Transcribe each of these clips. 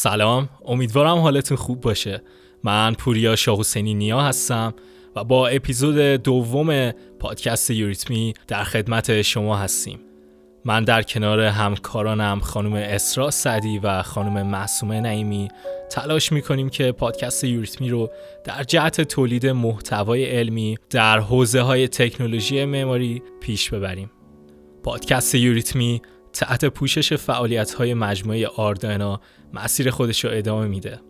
سلام. امیدوارم حالتون خوب باشه. من پوریا شاه حسینی نیا هستم و با اپیزود دوم پادکست یوریتمی در خدمت شما هستیم. من در کنار همکارانم خانم اسرا سعدی و خانم معصومه نعیمی تلاش می‌کنیم که پادکست یوریتمی رو در جهت تولید محتوای علمی در حوزه های تکنولوژی معماری پیش ببریم. پادکست یوریتمی تحت پوشش فعالیت های مجموعه آردانا مسیر خودش رو ادامه میده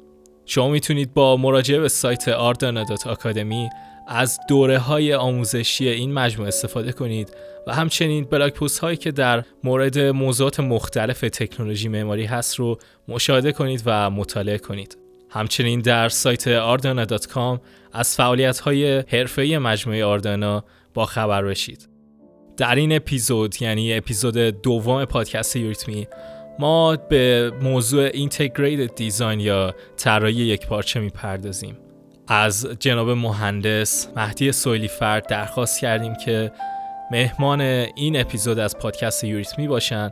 شما می‌تونید با مراجعه به سایت آکادمی از دوره های آموزشی این مجموعه استفاده کنید و همچنین بلاگ پست هایی که در مورد موضوعات مختلف تکنولوژی معماری هست رو مشاهده کنید و مطالعه کنید. همچنین در سایت آردانا.com از فعالیت های حرفه‌ای مجموعه آردانا با خبر بشید. در این اپیزود یعنی اپیزود دوم پادکست یوریتمی ما به موضوع اینتگریتد دیزاین یا طراحی یک پارچه می‌پردازیم. از جناب مهندس مهدی سویلی فرد درخواست کردیم که مهمان این اپیزود از پادکست یوریتمی باشن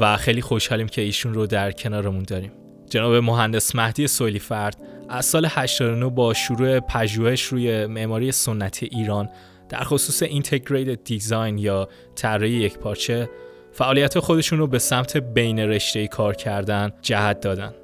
و خیلی خوشحالیم که ایشون رو در کنارمون داریم. جناب مهندس مهدی سویلی فرد از سال 89 با شروع پژوهش روی معماری سنتی ایران در خصوص اینتگریتد دیزاین یا طراحی یک پارچه فعالیت خودشون رو به سمت بین رشته کار کردن جهت دادن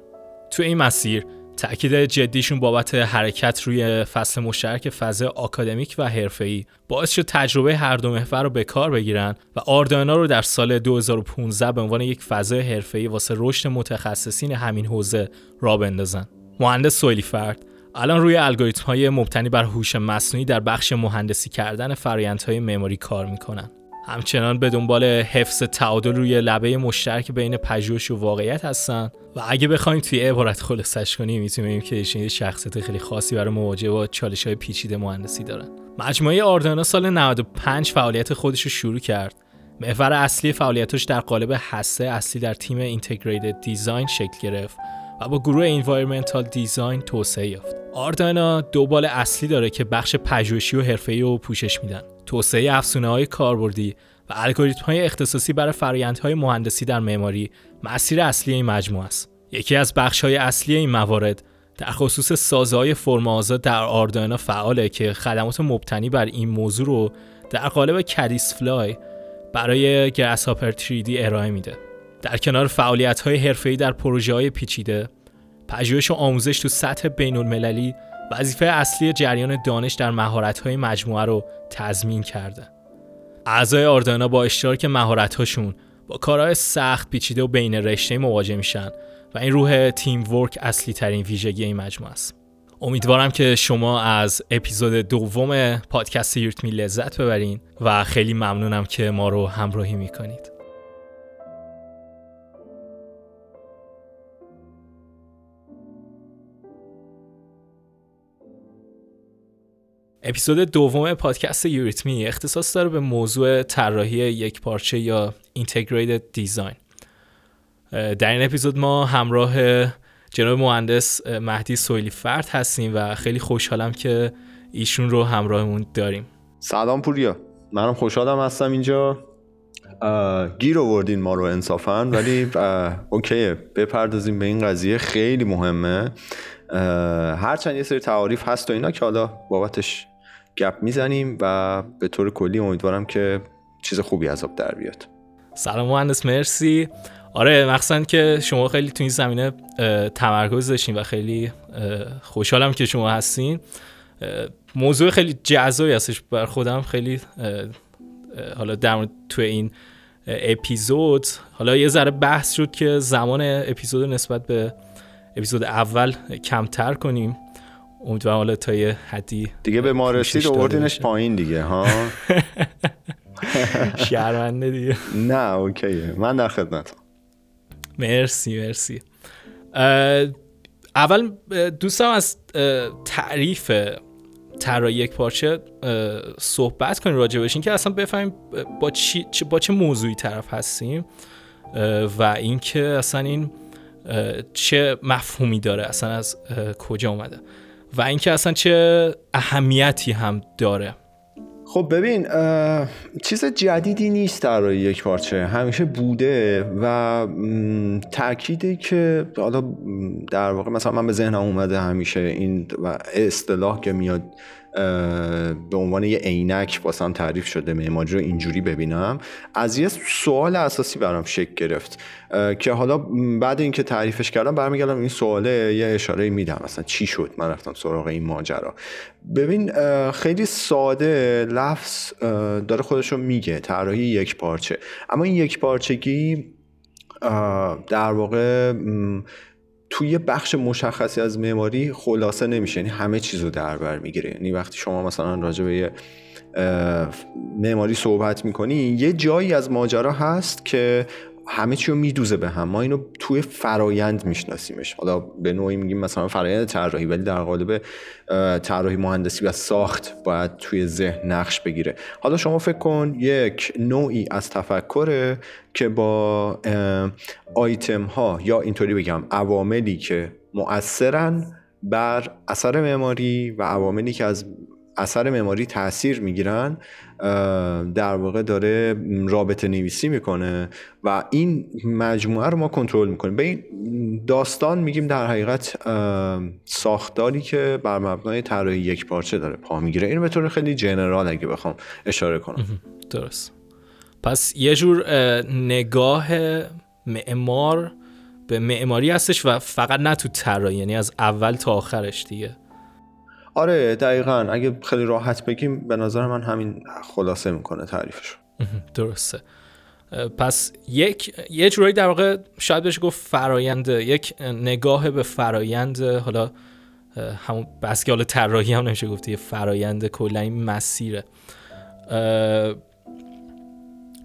تو این مسیر تأکید جدیشون بابت حرکت روی فصل مشترک فاز آکادمیک و حرفه‌ای باعث شد تجربه هر دو محور رو به کار بگیرن و آردانا رو در سال 2015 به عنوان یک فضای حرفه‌ای واسه رشد متخصصین همین حوزه را بندازن. مهندس سویلی فرد الان روی الگوریتم های مبتنی بر هوش مصنوعی در بخش مهندسی کردن فرآیندهای مموری کار می‌کنن. همچنان به دنبال حفظ تعادل روی لبه مشترک بین پژوهش و واقعیت هستن و اگه بخوایم توی عبارت خلاصش کنیم می‌تونیم که ایشون شخصیت خیلی خاصی برای مواجهه با چالش های پیچیده مهندسی دارن مجموعه آردانا سال 95 فعالیت خودش رو شروع کرد محور اصلی فعالیتش در قالب حسه اصلی در تیم اینتگریتد دیزاین شکل گرفت و با گروه Environmental Design توسعه یافت. آردانا دو بال اصلی داره که بخش پژوهشی و حرفه‌ای رو پوشش میدن. توسعه افزونه های کاربردی و الگوریتم های اختصاصی برای فرآیندهای مهندسی در معماری مسیر اصلی این مجموعه است. یکی از بخش های اصلی این موارد در خصوص سازه های فرم آزاد در آردانا فعاله که خدمات مبتنی بر این موضوع رو در قالب کدیس فلای برای Grasshopper 3D ارائه میده. در کنار فعالیت های حرفه‌ای در پروژه های پیچیده، پژوهش و آموزش تو سطح بین المللی وظیفه اصلی جریان دانش در مهارت های مجموعه رو تضمین کرده. اعضای آردانا با اشتراک مهارت هاشون با کارهای سخت پیچیده و بین رشته مواجه میشن و این روح تیم ورک اصلی ترین ویژگی این مجموعه است. امیدوارم که شما از اپیزود دوم پادکست یورتمی لذت ببرین و خیلی ممنونم که ما رو همراهی می‌کنید. اپیزود دوم پادکست یوریتمی اختصاص داره به موضوع طراحی یک پارچه یا اینتگریتد دیزاین در این اپیزود ما همراه جناب مهندس مهدی سویلی فرد هستیم و خیلی خوشحالم که ایشون رو همراهمون داریم. سلام پوریا. منم خوشحالم هستم اینجا. گیر آوردین ما رو انصافا ولی اوکیه بپردازیم به این قضیه خیلی مهمه. هرچند یه سری تعاریف هست و اینا که حالا بابتش گپ می‌زنیم و به طور کلی امیدوارم که چیز خوبی از آب در بیاد. سلام مهندس مرسی. آره مخصوصا که شما خیلی تو این زمینه تمرکز داشتین و خیلی خوشحالم که شما هستین. موضوع خیلی جذابی هستش. بر خودم خیلی حالا در تو این اپیزود حالا یه ذره بحث شد که زمان اپیزود نسبت به اپیزود اول کمتر کنیم. امیدوارم حالا تا یه حدی دیگه به ما رسید آوردینش پایین دیگه ها؟ شرمنده دیگه. نه اوکیه. من در خدمت مرسی مرسی. اول دوستم از تعریف طراحی یک پارچه صحبت کنیم راجع بشین که اصلا بفهمیم با, چی، با چه موضوعی طرف هستیم و اینکه اصلا این چه مفهومی داره اصلا از کجا اومده. و اینکه اصلا چه اهمیتی هم داره. خب ببین چیز جدیدی نیست در یک پارچه. همیشه بوده و تأکیدی که حالا در واقع مثلا من به ذهنم اومده همیشه این اصطلاح که میاد به عنوان یه عینک واسم تعریف شده معماری رو اینجوری ببینم. از یه سوال اساسی برام شکل گرفت که حالا بعد اینکه تعریفش کردم برمیگردم این سواله یه اشاره میدم. مثلا چی شد؟ من رفتم سراغ این ماجرا. ببین خیلی ساده لفظ داره خودش رو میگه. طراحی یک پارچه. اما این یک پارچگی در واقع توی بخش مشخصی از معماری خلاصه نمیشه. یعنی همه چیز رو در بر می‌گیره. یعنی وقتی شما مثلا راجع به یه معماری صحبت می‌کنی یه جایی از ماجرا هست که همه چی رو میدوزه به هم. ما اینو توی فرایند میشناسیمش. حالا به نوعی میگیم مثلا فرایند طراحی ولی در قالب طراحی مهندسی و ساخت باید توی ذهن نقش بگیره. حالا شما فکر کن یک نوعی از تفکره که با آیتم ها یا اینطوری بگم عواملی که مؤثرن بر اثر معماری و عواملی که از اثر معماری تاثیر می‌گیرن در واقع داره رابطه نویسی می‌کنه و این مجموعه رو ما کنترل می‌کنیم. به این داستان میگیم در حقیقت ساختاری که بر مبنای طراحی یک پارچه داره پا می‌گیره. این به طور خیلی جنرال اگه بخوام اشاره کنم. درست. پس یه جور نگاه معمار به معماری هستش و فقط نه تو طراحی یعنی از اول تا آخرش دیگه. آره دقیقا. اگه خیلی راحت بگیم به نظر من همین خلاصه می‌کنه تعریفش درسته. پس یک یه جورایی در واقع شاید بشه گفت فرایند یک نگاه به فرایند حالا همون بس که حالا طراحی هم نمیشه گفت یه فرایند کلا این مسیره.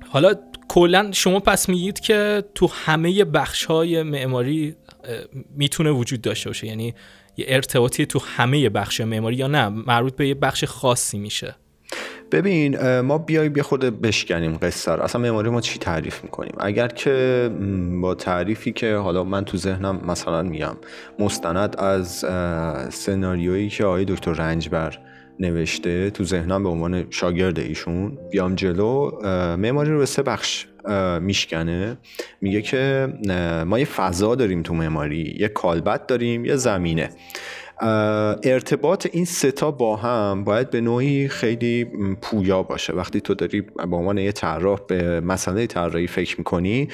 حالا کلا شما پس میگید که تو همه بخش های معماری می‌تونه وجود داشته باشه. یعنی یه ارتباطی تو همه بخش معماری یا نه مربوط به یه بخش خاصی میشه. ببین ما بیایم یه خود بشکنیم قصه رو. اصلا معماری ما چی تعریف می‌کنیم؟ اگر که با تعریفی که حالا من تو ذهنم مثلا میگم مستند از سناریویی که آقای دکتر رنجبر نوشته تو ذهنم به عنوان شاگرد ایشون بیام جلو معماری رو به سه بخش میشکنه. میگه که ما یه فضا داریم تو معماری یه کالبد داریم یه زمینه. ارتباط این ستا با هم باید به نوعی خیلی پویا باشه. وقتی تو داری به عنوان یه طراح به مسئله طراحی فکر می‌کنی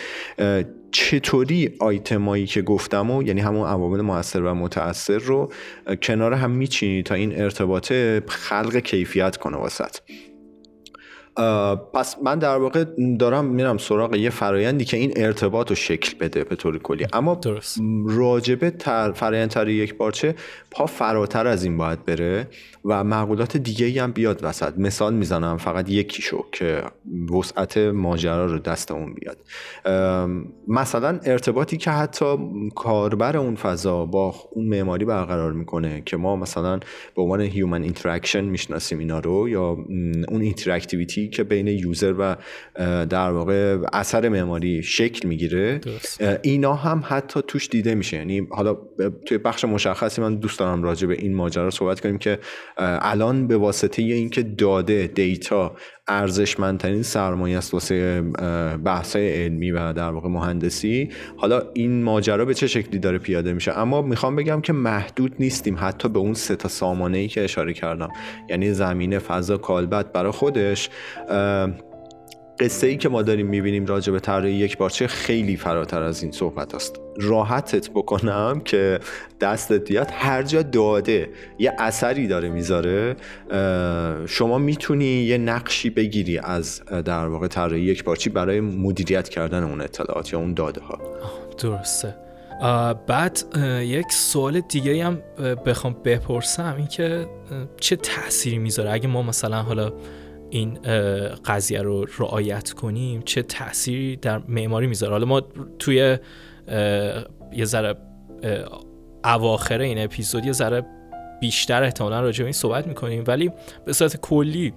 چطوری آیتمایی که گفتم و یعنی همون عوامل موثر و متاثر رو کنار هم میچینی تا این ارتباط خلق کیفیت کنه واسط. پس من در واقع دارم میرم سراغ یه فرایندی که این ارتباط رو شکل بده به طور کلی اما درست. راجبه تر فرایند تر یک بارچه پا فراتر از این باید بره و معقولات دیگه هم بیاد وسط. مثال می‌زنم فقط یکیشو که وسعت ماجرا رو دست اون بیاد. مثلا ارتباطی که حتی کاربر اون فضا با اون معماری برقرار می‌کنه که ما مثلا به عنوان human interaction می‌شناسیم اینا رو یا اون interactivity که بین user و در واقع اثر معماری شکل می‌گیره اینا هم حتی توش دیده میشه. یعنی حالا توی بخش مشخصی من دوست دارم راجع به این ماجرا صحبت کنیم که الان به واسطه اینکه داده data ارزشمندترین سرمایه است واسه بحث‌های علمی و در واقع مهندسی حالا این ماجرا به چه شکلی داره پیاده میشه؟ اما می‌خوام بگم که محدود نیستیم حتی به اون سه تا سامانه ای که اشاره کردم یعنی زمینه فضا کالبد برای خودش قصه ای که ما داریم می‌بینیم راجع به طراحی یک بارچه خیلی فراتر از این صحبت است. راحتت بکنم که دستت بیاد. هر جا داده یه اثری داره می‌ذاره شما می‌تونی یه نقشی بگیری از در واقع طراحی یک بارچی برای مدیریت کردن اون اطلاعات یا اون داده ها درسته. بعد یک سوال دیگه هم بخوام بپرسم این که چه تأثیری می‌ذاره؟ اگه ما مثلا حالا این قضیه رو رعایت کنیم چه تأثیری در معماری می‌ذاره. حالا ما توی یه ذره اواخر این اپیزود یه ذره بیشتر احتمالا راجع به این صحبت می‌کنیم. ولی به صورت کلی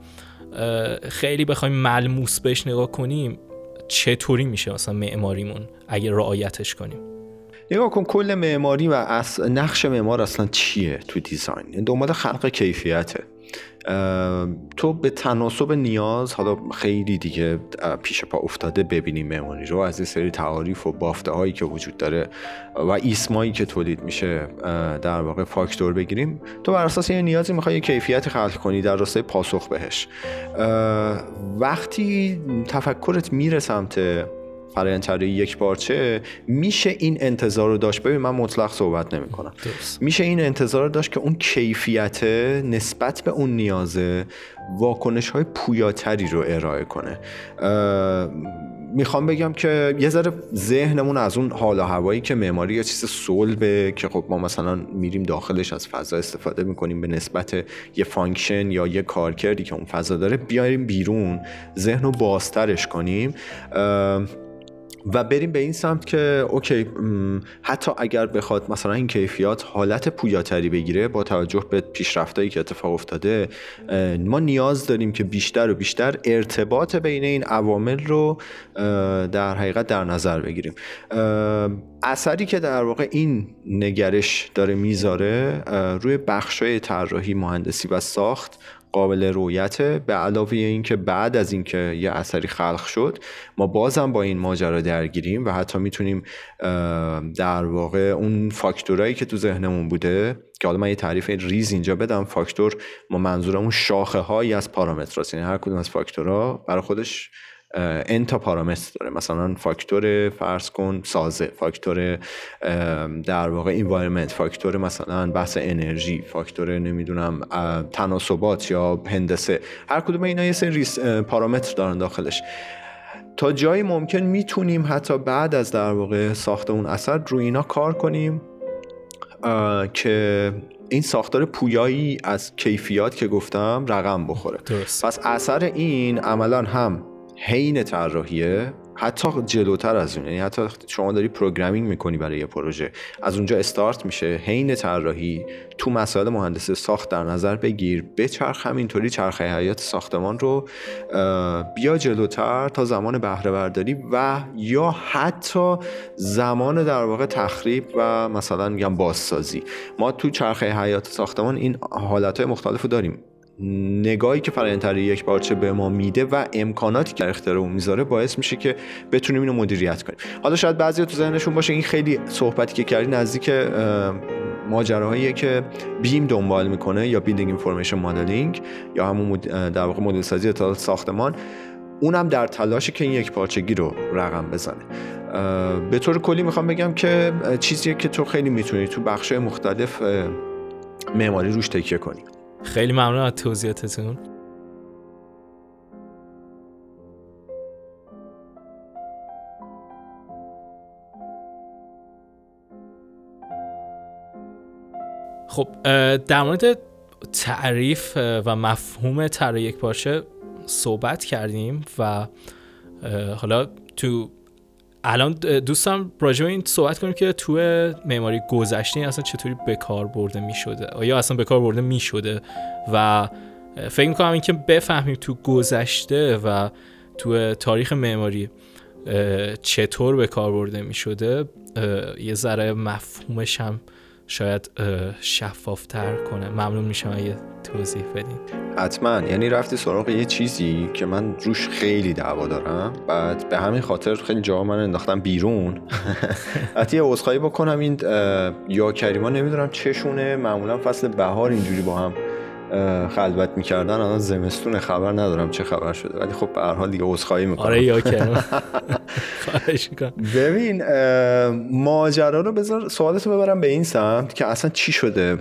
خیلی بخوایم ملموس بهش نگاه کنیم چطوری میشه مثلا معماریمون اگه رعایتش کنیم؟ نگاه کن کل معماری و نقش معمار اصلا چیه تو دیزاین؟ دنبال خلق کیفیته. تو به تناسب نیاز حالا خیلی دیگه پیش پا افتاده ببینیم معماری رو. از این سری تعاریف و بافته هایی که وجود داره و ایسمایی که تولید میشه در واقع فاکتور بگیریم. تو بر اساس یه نیازی می‌خوای کیفیت خلق کنی در راستای پاسخ بهش. وقتی تفکرت میره سمت فرایند طراحی یکپارچه میشه این انتظار رو داشت؟ ببین من مطلق صحبت نمی کنم میشه این انتظار رو داشت که اون کیفیت نسبت به اون نیازه واکنش های پویاتری رو ارائه کنه. می‌خوام بگم که یه ذره ذهنمون از اون حال و هوایی که معماری یا چیز صلبه که خب ما مثلا میریم داخلش از فضا استفاده می‌کنیم به نسبت یه function یا یه کارکردی که اون فضا داره بیاریم بیرون ذهن رو بازترش کنیم. و بریم به این سمت که اوکی حتی اگر بخواد مثلا این کیفیات حالت پویاتری بگیره با توجه به پیشرفتایی که اتفاق افتاده ما نیاز داریم که بیشتر و بیشتر ارتباط بین این عوامل رو در حقیقت در نظر بگیریم. اثری که در واقع این نگرش داره می‌ذاره روی بخشای طراحی مهندسی و ساخت قابل رویت به علاوه اینکه بعد از اینکه یه اثری خلق شد ما بازم با این ماجرا درگیریم و حتی می‌تونیم در واقع اون فاکتورایی که تو ذهنمون بوده که حالا من یه تعریف ریز اینجا بدم فاکتور ما منظورمون شاخه هایی از پارامتر یعنی هر کدوم از فاکتورها برای خودش ان تا پارامتر داره. مثلا فاکتور فرض کن سازه فاکتور در واقع environment factor مثلا بحث انرژی فاکتور نمی‌دونم تناسبات یا هندسه. هر کدوم اینا یه سری پارامتر دارن داخلش. تا جایی ممکن می‌تونیم حتی بعد از در واقع ساخت اون اثر رو اینا کار کنیم که این ساختار پویایی از کیفیات که گفتم رقم بخوره. درست. پس اثر این عملا هم حین طراحیه. حتی جلوتر از اون یعنی حتی شما داری پروگرامینگ می‌کنی برای یه پروژه. از اونجا استارت میشه. حین طراحی تو مسائل مهندسی ساخت در نظر بگیر. بچرخ همینطوری چرخه حیات ساختمان رو بیا جلوتر تا زمان بهره برداری و یا حتی زمان در واقع تخریب و مثلا میگم بازسازی. ما تو چرخه حیات ساختمان این حالت های مختلف داریم. نگاهی که فرآیند یک بارچه به ما میده و امکاناتی که اختراع می‌ذاره باعث میشه که بتونیم اینو مدیریت کنیم. حالا شاید بعضی تو ذهنشون باشه این خیلی صحبتی که کردی نزدیک ماجراهایی که BIM دنبال می‌کنه یا building information modeling یا همون در واقع مدل سازی اطلاعات ساختمان اونم در تلاش که این یک پارچگی رو رقم بزنه. به طور کلی می‌خوام بگم که چیزیه که تو خیلی می‌تونی تو بخش مختلف معماری روش تکیه کنی. خیلی ممنون از توضیحاتتون. خب در مورد تعریف و مفهوم طراحی یک پارچه صحبت کردیم و حالا تو الان دوستم راجع این صحبت کنیم که تو معماری گذشته اصلا چطوری به کار برده می شده آیا اصلا به کار برده می شده و فکر می‌کنم اینکه بفهمیم تو گذشته و تو تاریخ معماری چطور به کار برده می شده یه ذره مفهومش هم شاید شفافتر کنه. ممنون میشم اگه توضیح بدین. حتما. یعنی رفتی سراغ یه چیزی که من روش خیلی دعوا دارم بعد به همین خاطر خیلی جا من انداختم بیرون. حتی یه عذرخواهی بکنم. این یا کریما نمی‌دونم چشونه. معمولا فصل بهار اینجوری با هم خلوت می‌کردن الان زمستون خبر ندارم چه خبر شده. ولی خب به هر حال دیگه عذرخواهی می‌کنم. آره یا ببین ماجرا رو بذار سوالتو ببرم به این سمت که اصلا چی شده؟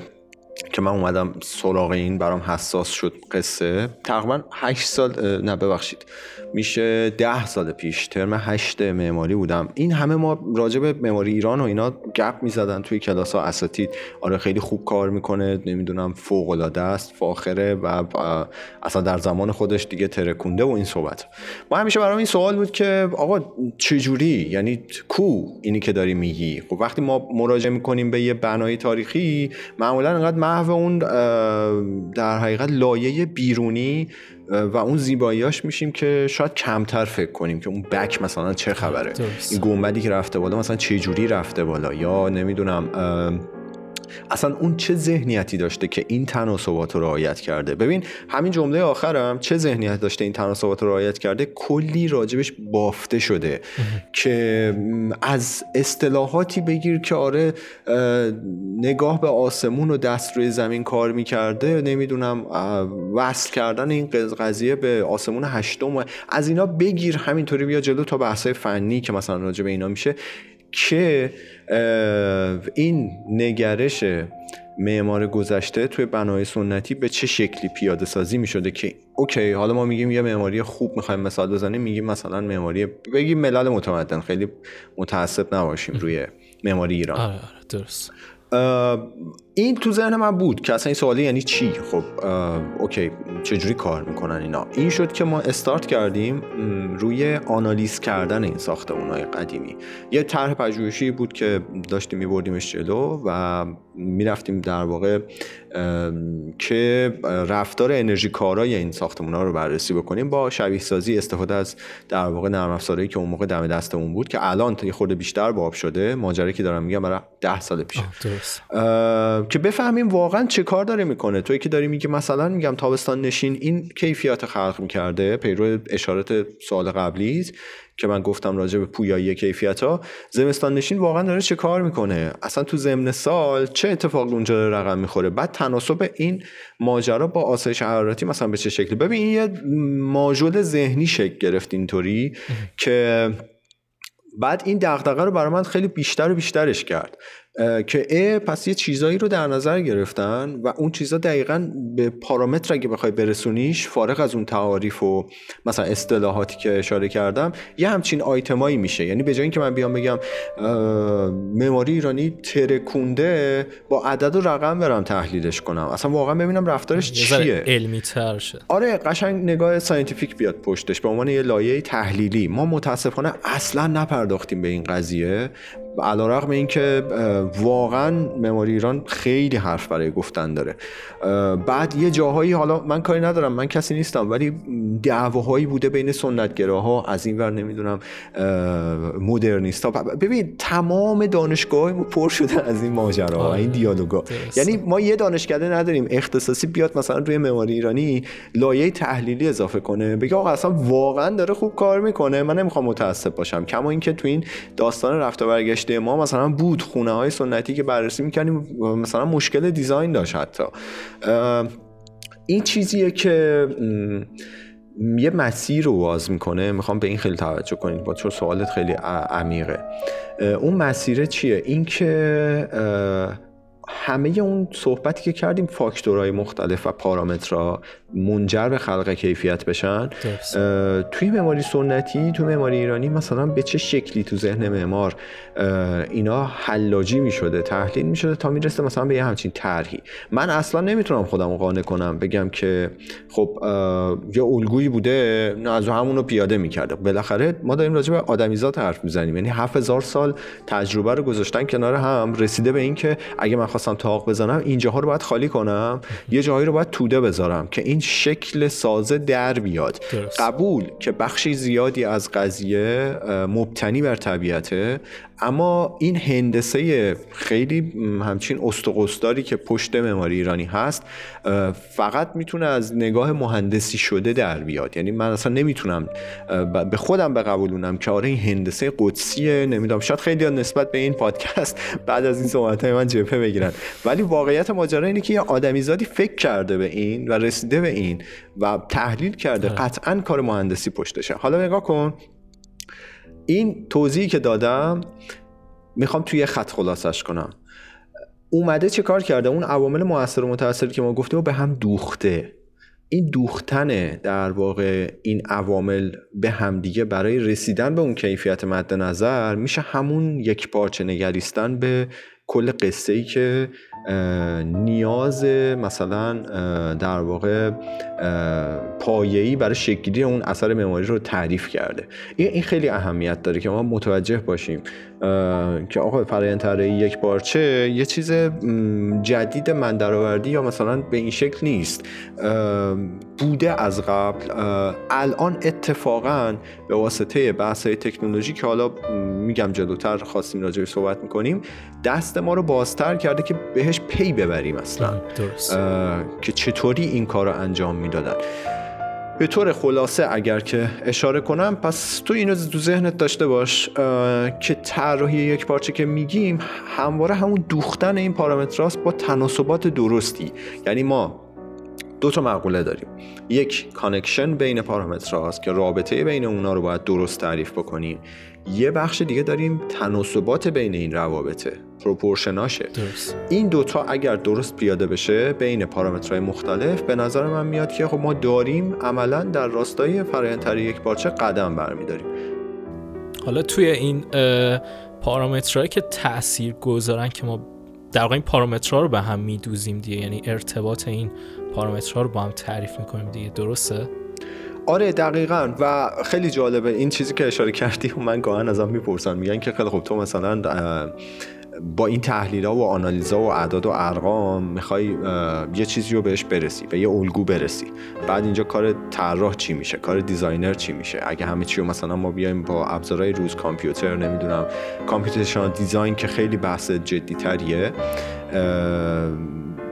که من اومدم سراغ این برام حساس شد قصه. تقریبا 8 سال نه ببخشید. میشه ده سال پیش ترم هشت معماری بودم. این همه ما راجع به معماری ایران و اینا گپ می‌زدن توی کلاس ها اساتید. آره خیلی خوب کار می‌کنه نمی‌دونم فوق العاده است فاخره و اصلا در زمان خودش دیگه ترکونده و این صحبت. ما همیشه برام این سوال بود که آقا چجوری؟ یعنی کو اینی که داری میگی؟ خب وقتی ما مراجعه می‌کنیم به یه بنای تاریخی معمولا انقدر محو اون در حقیقت لایه بیرونی و اون زیباییاش میشیم که شاید کمتر فکر کنیم که اون بک مثلا چه خبره. این گنبدی که رفته بالا مثلا چه جوری رفته بالا؟ یا نمی‌دونم اصلا اون چه ذهنیتی داشته که این تناسبات رو رعایت کرده؟ ببین همین جمله آخرم چه ذهنیت داشته این تناسبات رو رعایت کرده؟ کلی راجبش بافته شده که از اصطلاحاتی بگیر که آره نگاه به آسمون و دست روی زمین کار می‌کرده نمی‌دونم وصل کردن این قضیه به آسمون هشتم از اینا بگیر همینطوری بیا جلو تا بحثای فنی که مثلا راجع به اینا میشه. که این نگرش معمار گذشته توی بنای سنتی به چه شکلی پیاده سازی می شده که اوکی حالا ما میگیم یه معماری خوب می‌خوایم مثال بزنیم میگیم مثلا معماری بگیم ملل متمدن خیلی متاسب نباشیم روی معماری ایران. آره, آره، درست. این تو ذهن من بود که اصلا این سوالی یعنی چی؟ خب اوکی چجوری کار می‌کنن اینا؟ این شد که ما استارت کردیم روی آنالیز کردن این ساختمون قدیمی. یه طرح پژوهشی بود که داشتیم میبردیمش جلو و می‌رفتیم در واقع که رفتار انرژی کارای این ساختمون ها رو بررسی بکنیم. با شبیه سازی استفاده از در واقع نرم افزاری که اون موقع دم دستمون بود که الان یه خورده بیشتر باب شده. ماجرایی که دارم میگم برای ده سال پیش. که بفهمیم واقعا چه کار داره می‌کنه. توی که داری میگه مثلا میگم تابستان نشین این کیفیت خلق می‌کرده. پیرو اشارات سال قبلی که من گفتم راجع به پویایی کیفیت ها زمستان نشین واقعا داره چه کار می‌کنه؟ اصلا تو ضمن سال چه اتفاق اونجا رقم می‌خوره؟ بعد تناسب این ماجرا با آسایش حرارتی مثلا به چه شکلی؟ ببین این یه ماژول ذهنی شکل گرفت اینطوری که بعد این دغدغه رو برای من خیلی بیشتر و بیشترش کرد. که ا پس یه چیزایی رو در نظر گرفتن و اون چیزا دقیقا به پارامتر اگه بخوای برسونیش فارغ از اون تعاریف و مثلا اصطلاحاتی که اشاره کردم یه همچین آیتمایی میشه. یعنی به جای اینکه من بیام بگم معماری ایرانی ترکونده با عدد و رقم برم تحلیلش کنم. اصلا واقعا ببینم رفتارش چیه. علمی تر شد آره قشنگ نگاه scientific بیاد پشتش به عنوان یه لایه تحلیلی. ما متاسفانه اصلا نپرداختیم به این قضیه. علی رغم این که واقعا معماری ایران خیلی حرف برای گفتن داره. بعد یه جاهایی حالا من کاری ندارم من کسی نیستم ولی دعواهایی بوده بین سنت‌گراها از این ور نمی‌دونم مدرنیست ها ببین تمام دانشگاه پر شده از این ماجرا آره. این دیالوگا. یعنی ما یه دانشکده نداریم اختصاصی بیاد مثلا روی معماری ایرانی لایه تحلیلی اضافه کنه بگه آقا اصلا واقعا داره خوب کار می‌کنه من نمی‌خوام متاسف باشم. کما اینکه تو این داستان رفت و برگشت ما مثلا بود خونه های سنتی که بررسی می‌کنیم مثلا مشکل دیزاین داشت حتی. این چیزیه که یه مسیر رو باز می‌کنه. می‌خوام به این خیلی توجه کنید. با چون سوالت خیلی عمیقه. اون مسیره چیه؟ این که همه اون صحبتی که کردیم فاکتورهای مختلف و پارامترها منجر به خلق کیفیت بشن. توی معماری سنتی تو معماری ایرانی مثلا به چه شکلی تو ذهن معمار اینا حلاجی می شده تحلیل می شده تا می‌رسه مثلا به یه همچین طرحی. من اصلا نمی‌تونم خودم قانع کنم بگم که خب یه الگویی بوده از همون رو پیاده می‌کرده. بالاخره ما داریم راجع به آدمیزاد حرف می‌زنیم. یعنی 7000 سال تجربه رو گذاشتن کنار هم رسیده به اینکه اگه من خواستم تاق بزنم اینجاها رو باید خالی کنم یه جایی رو باید توده بذارم که این شکل سازه در بیاد قبول که بخشی زیادی از قضیه مبتنی بر طبیعته. اما این هندسه خیلی همچین استقصداری که پشت معماری ایرانی هست فقط می‌تونه از نگاه مهندسی شده در بیاد. یعنی من اصلا نمی‌تونم به خودم بقبولونم که آره این هندسه قدسیه نمی‌دونم شاید خیلی نسبت به این پادکست بعد از این صحبت های من جبهه بگیرن. ولی واقعیت ماجرا اینه که یه آدمیزادی فکر کرده به این و رسیده به این و تحلیل کرده آره. قطعا کار مهندسی پشتشه. حالا نگاه کن. این توضیحی که دادم می‌خوام توی خط خلاصش کنم. اومده چه کار کرده؟ اون عوامل موثر و متاثر که ما گفتیم و به هم دوخته. این دوختن در واقع این عوامل به همدیگه برای رسیدن به اون کیفیت مد نظر میشه همون یک پارچه نگریستن به کل قصه ای که نیاز مثلا در واقع پایه‌ای برای شکلی اون اثر معماری رو تعریف کرده. این خیلی اهمیت داره که ما متوجه باشیم. که آقا فرآیند طراحی یک بارچه یه چیز جدید من درآوردی یا مثلا به این شکل نیست. بوده از قبل. الان اتفاقا به واسطه بحث های تکنولوژی که حالا میگم جلوتر خواستیم راجع صحبت می‌کنیم دست ما رو بازتر کرده که بهش پی ببریم اصلا. که چطوری این کار رو انجام می‌دادن. به طور خلاصه اگر که اشاره کنم پس تو اینو تو ذهنت داشته باش که طراحی یک پارچه که میگیم همواره همون دوختن این پارامتراست با تناسبات درستی. یعنی ما دو تا مقوله داریم. یک connection بین پارامترهاست که رابطه بین اونا رو باید درست تعریف بکنیم یه بخش دیگه داریم تناسبات بین این روابطه. proportion هاشه. درست. این دوتا اگر درست پیاده بشه بین پارامترهای مختلف به نظر من میاد که خب ما داریم عملا در راستای فرآیند یک پارچه قدم برمیداریم. حالا توی این پارامترهایی که تاثیر گذارن که ما در واقع این پارامترها رو به هم میدوزیم دیگه یعنی ارتباط این پارامترها رو با هم تعریف می‌کنیم دیگه درسته؟ آره دقیقا. و خیلی جالبه این چیزی که اشاره کردی. و من گاها ازم می‌پرسن میگن که خیلی خوب تو مثلا با این تحلیل ها و آنالیزا و اعداد و ارقام می‌خوای یه چیزی رو بهش برسی به یه الگو برسی. بعد اینجا کار طراح چی میشه؟ کار designer چی میشه؟ اگه همه چی رو مثلا ما بیایم با ابزارهای روز کامپیوتر نمی‌دونم کامپیوتیشنال دیزاین که خیلی بحث جدی تریه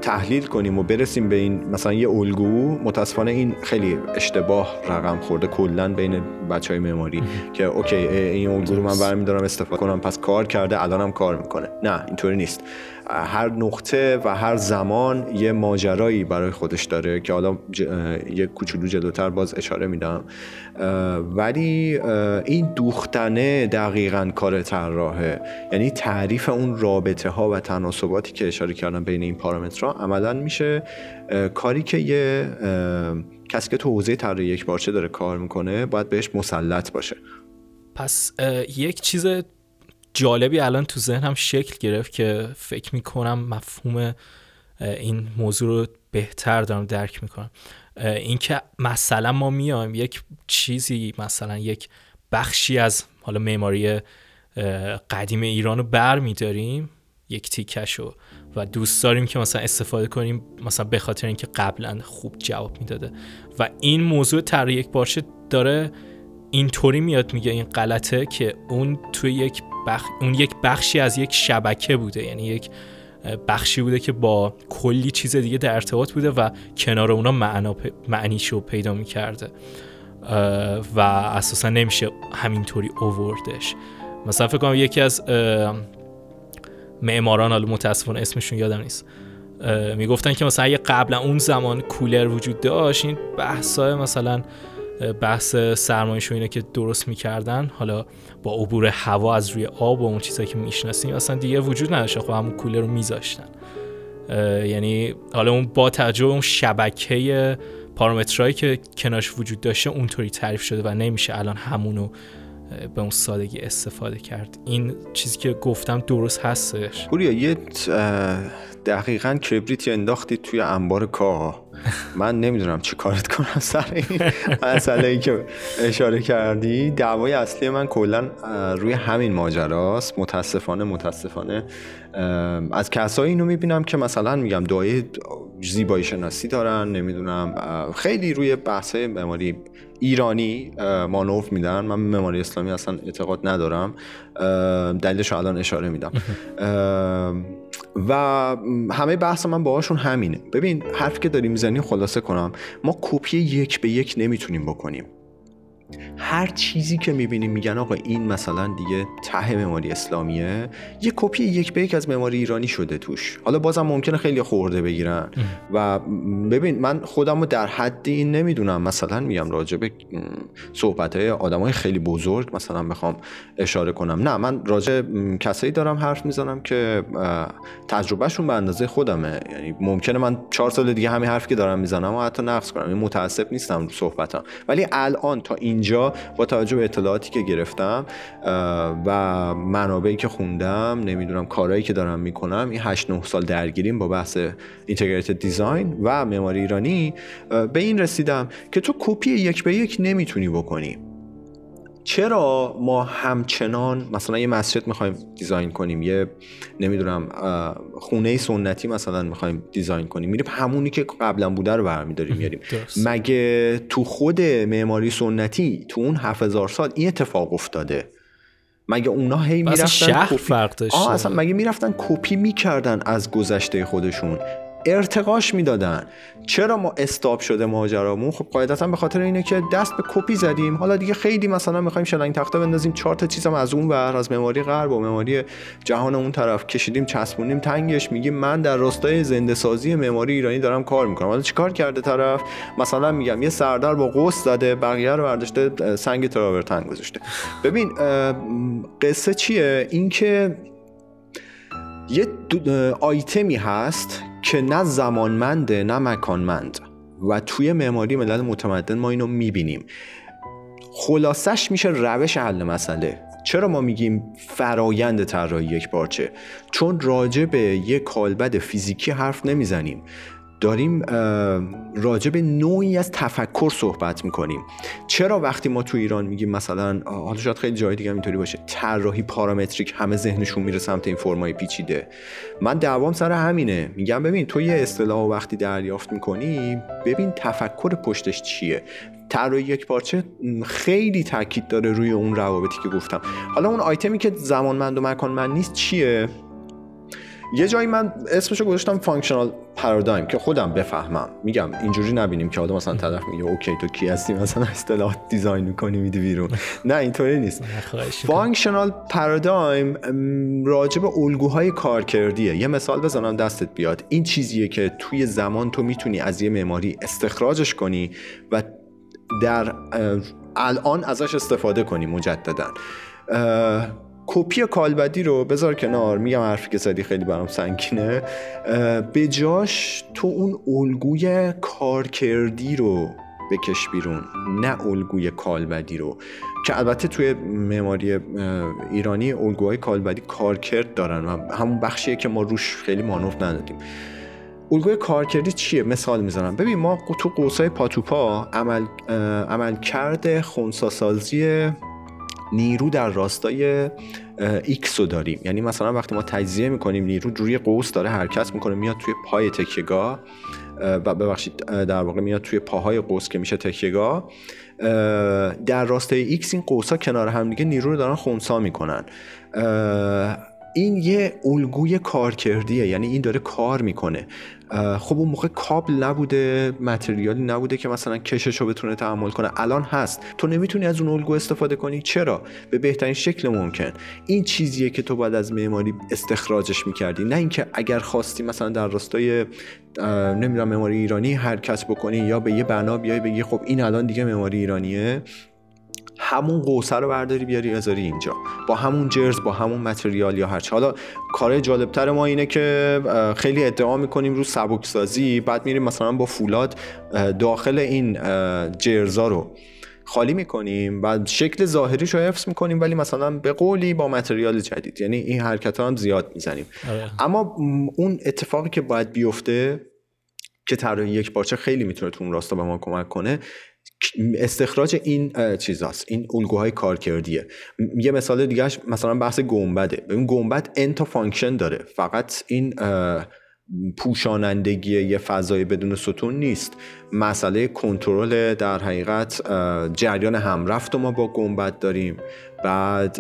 تحلیل کنیم و برسیم به این مثلا یه الگو متاسفانه این خیلی اشتباه رقم خورده کلا بین بچه های معماری که اوکی این الگو رو من برمیدارم استفاده کنم پس کار کرده الانم کار می‌کنه. نه اینطوری نیست. هر نقطه و هر زمان یه ماجرایی برای خودش داره که حالا ج... یه کوچولو جلوتر باز اشاره میدم. ولی این دوختنه دقیقا کار طراحه. یعنی تعریف اون رابطه ها و تناسباتی که اشاره کردم بین این پارامترها عملا میشه. کاری که یه کسی که تو حوزه طراحی یک بارچه داره کار می‌کنه باید بهش مسلط باشه. پس یک چیز جالبی الان تو ذهنم شکل گرفت که فکر می‌کنم مفهوم این موضوع رو بهتر دارم درک می‌کنم. اینکه مثلا ما میایم یک چیزی مثلا یک بخشی از حالا معماری قدیم ایران رو بر میداریم یک تیکشو و دوست داریم که مثلا استفاده کنیم مثلا به خاطر اینکه قبلا خوب جواب می‌داده. و این موضوع تر یک باشه داره؟ اینطوری میاد میگه این غلطه که اون توی یک بخ... اون یک بخشی از یک شبکه بوده یعنی یک بخشی بوده که با کلی چیز دیگه در ارتباط بوده و کنار اونا معنا پ... معنیشو پیدا می‌کرده و اساسا نمیشه همینطوری اووردش. مثلا فکر کنم یکی از معماران حالا متاسفانه اسمشون یادم نیست می‌گفتن که مثلا قبلا اون زمان کولر وجود داشت این بحثای مثلا بحث سرمایش و اینه که درست می‌کردن. حالا با عبور هوا از روی آب و اون چیزایی که می‌شناسیم اصلا دیگه وجود نداشت. خب همون کولر رو میذاشتن. یعنی حالا اون با توجه اون شبکه پارامترهایی که کنارش وجود داشته اونطوری تعریف شده و نمیشه الان همونو به اون سادگی استفاده کرد. این چیزی که گفتم درست هستش. پوریا یه دقیقا کبریتی انداختی توی انبار کاه من نمی‌دونم چی کارت کنم سر این مسئله ای که اشاره کردی. دعوای اصلی من کلا روی همین ماجراست. متاسفانه متاسفانه از کسایی اینو می‌بینم که مثلا میگم دعای زیبایی شناسی دارن نمی‌دونم خیلی روی بحث معماری ایرانی مانوف میدن. من معماری اسلامی اصلا اعتقاد ندارم. دلیلش الان اشاره میدم. و همه بحث من باهاشون همینه. ببین حرفی که داری می‌زنی خلاصه کنم. ما کپی یک به یک نمی‌تونیم بکنیم. هر چیزی که می‌بینیم میگن آقا این مثلا دیگه ته معماری اسلامیه. یه کپی یک به یک از معماری ایرانی شده توش. حالا بازم ممکنه خیلی خورده بگیرن. و ببین من خودم رو در حدی این نمی‌دونم. مثلا میگم راجع به صحبت های آدم های خیلی بزرگ مثلا بخوام اشاره کنم. نه من راجع کسایی دارم حرف می‌زنم که تجربهشون به اندازه خودمه. یعنی ممکنه من چهار سال دیگه همین حرفی که دارم می‌زنم و حتی نقص کنم. این متاسف نیستم رو صحبتم. ولی الان تا این اینجا با توجه به اطلاعاتی که گرفتم و منابعی که خوندم نمی‌دونم کارهایی که دارم می‌کنم این 8 9 سال درگیریم با بحث integrated design و معماری ایرانی. به این رسیدم که تو کپی یک به یک نمی‌تونی بکنی. چرا ما همچنان مثلا یه مسجد می‌خوایم design کنیم یه نمی‌دونم خونه سنتی مثلا می‌خوایم design کنیم میریم همونی که قبلا بوده رو برمیداریم میاریم مگه تو خود معماری سنتی تو اون 7000 سال این اتفاق افتاده؟ مگه اونا هی می‌رفتن شهر فرق آه اصلا مگه می‌رفتن کپی می‌کردن از گذشته خودشون؟ ارتقاش می‌دادن. چرا ما استاب شده ماجرامون؟ خب قاعدتا به خاطر اینه که دست به کپی زدیم. حالا دیگه خیلی مثلا می‌خوایم شلنگ تخته بندازیم چهار تا چیزم از اون ور از مموری غرب و مموری جهان اون طرف کشیدیم چسبونیم تنگش میگیم من در راستای زنده سازی معماری ایرانی دارم کار می‌کنم. حالا چیکار کرده طرف؟ مثلا میگم یه سردر با قوس زده بقیه رو برداشته سنگ تراورتن گذاشته. ببین قصه چیه؟ اینکه یه آیتمی هست که نه زمانمنده نه مکانمند. و توی معماری ملل متمدن ما اینو می‌بینیم. خلاصش میشه روش حل مسئله. چرا ما میگیم فرایند طراحی یک بارچه؟ چون راجع به یک کالبد فیزیکی حرف نمی‌زنیم. داریم راجع به نوعی از تفکر صحبت می‌کنیم. چرا وقتی ما تو ایران میگیم مثلا حالا شاید خیلی جای دیگه اینطوری باشه طراحی پارامتریک همه ذهنشون میره سمت این فرمای پیچیده. من دعوام سر همینه. میگم ببین تو یه اصطلاح وقتی دریافت می‌کنی ببین تفکر پشتش چیه. طراحی یک پارچه خیلی تاکید داره روی اون روابطی که گفتم. حالا اون آیتمی که زمانمند و مکانمند نیست چیه؟ یه جایی من اسمشو گذاشتم functional paradigm که خودم بفهمم. میگم اینجوری نبینیم که آدم مثلا طرف میگه okay تو کی هستی؟ مثلا اصطلاح design می‌کنی میدی بیرون. نه اینطوری نیست. functional paradigm راجع به الگوهای کارکردیه. یه مثال بزنم دستت بیاد. این چیزیه که توی زمان تو می‌تونی از یه معماری استخراجش کنی و در الان ازش استفاده کنی مجددا. کپی کالبدی رو بذار کنار. میگم حرفی که زدی خیلی برام سنگینه. به جاش تو اون الگوی کارکردی رو بکش بیرون. نه الگوی کالبدی رو. که البته توی معماری ایرانی الگوهای کالبدی کارکرد دارن و همون بخشیه که ما روش خیلی مانور ندادیم. الگوی کارکردی چیه؟ مثال می‌زنم. ببین ما تو قوسای پاتوپا عمل عمل کرده خونساسازی نیرو در راستای ایکس رو داریم. یعنی مثلا وقتی ما تجزیه می‌کنیم نیرو روی قوس داره حرکت می‌کنه میاد توی پای تکیه‌گاه و ببخشید در واقع میاد توی پاهای قوس که میشه تکیه‌گاه. در راستای ایکس این قوس ها کنار هم دیگه نیرو رو دارن خونسا می‌کنن. این یه الگوی کارکردیه یعنی این داره کار می‌کنه. خب اون موقع کابل نبوده material ی نبوده که مثلا کشش رو بتونه تحمل کنه. الان هست. تو نمی‌تونی از اون الگو استفاده کنی. چرا؟ به بهترین شکل ممکن. این چیزیه که تو باید از معماری استخراجش می‌کردی. نه اینکه اگر خواستی مثلا در راستای نمی‌دونم معماری ایرانی حرکت بکنی یا به یه بنا بیای بگی خب این الان دیگه معماری ایرانیه. همون قوسه رو برداری بیاری بذاری اینجا. با همون جرز با همون متریال یا هرچه حالا کار جالبتر ما اینه که خیلی ادعا می‌کنیم رو سبکسازی بعد میریم مثلا با فولاد داخل این جرزا رو خالی می‌کنیم و شکل ظاهریش رو حفظ می‌کنیم ولی مثلا به قولی با متریال جدید. یعنی این حرکت ها هم زیاد می‌زنیم. آره. اما اون اتفاقی که باید بیفته که طراحی یکپارچه خیلی می‌تونه تو اون راستا به ما کمک کنه استخراج این چیزاست این الگوهای کارکردیه. یه مثال دیگه مثلا بحث گنبده. این گنبد n تا function داره. فقط این پوشانندگی یه فضای بدون ستون نیست. مسئله کنترل در حقیقت جریان همرفت ما با گنبد داریم. بعد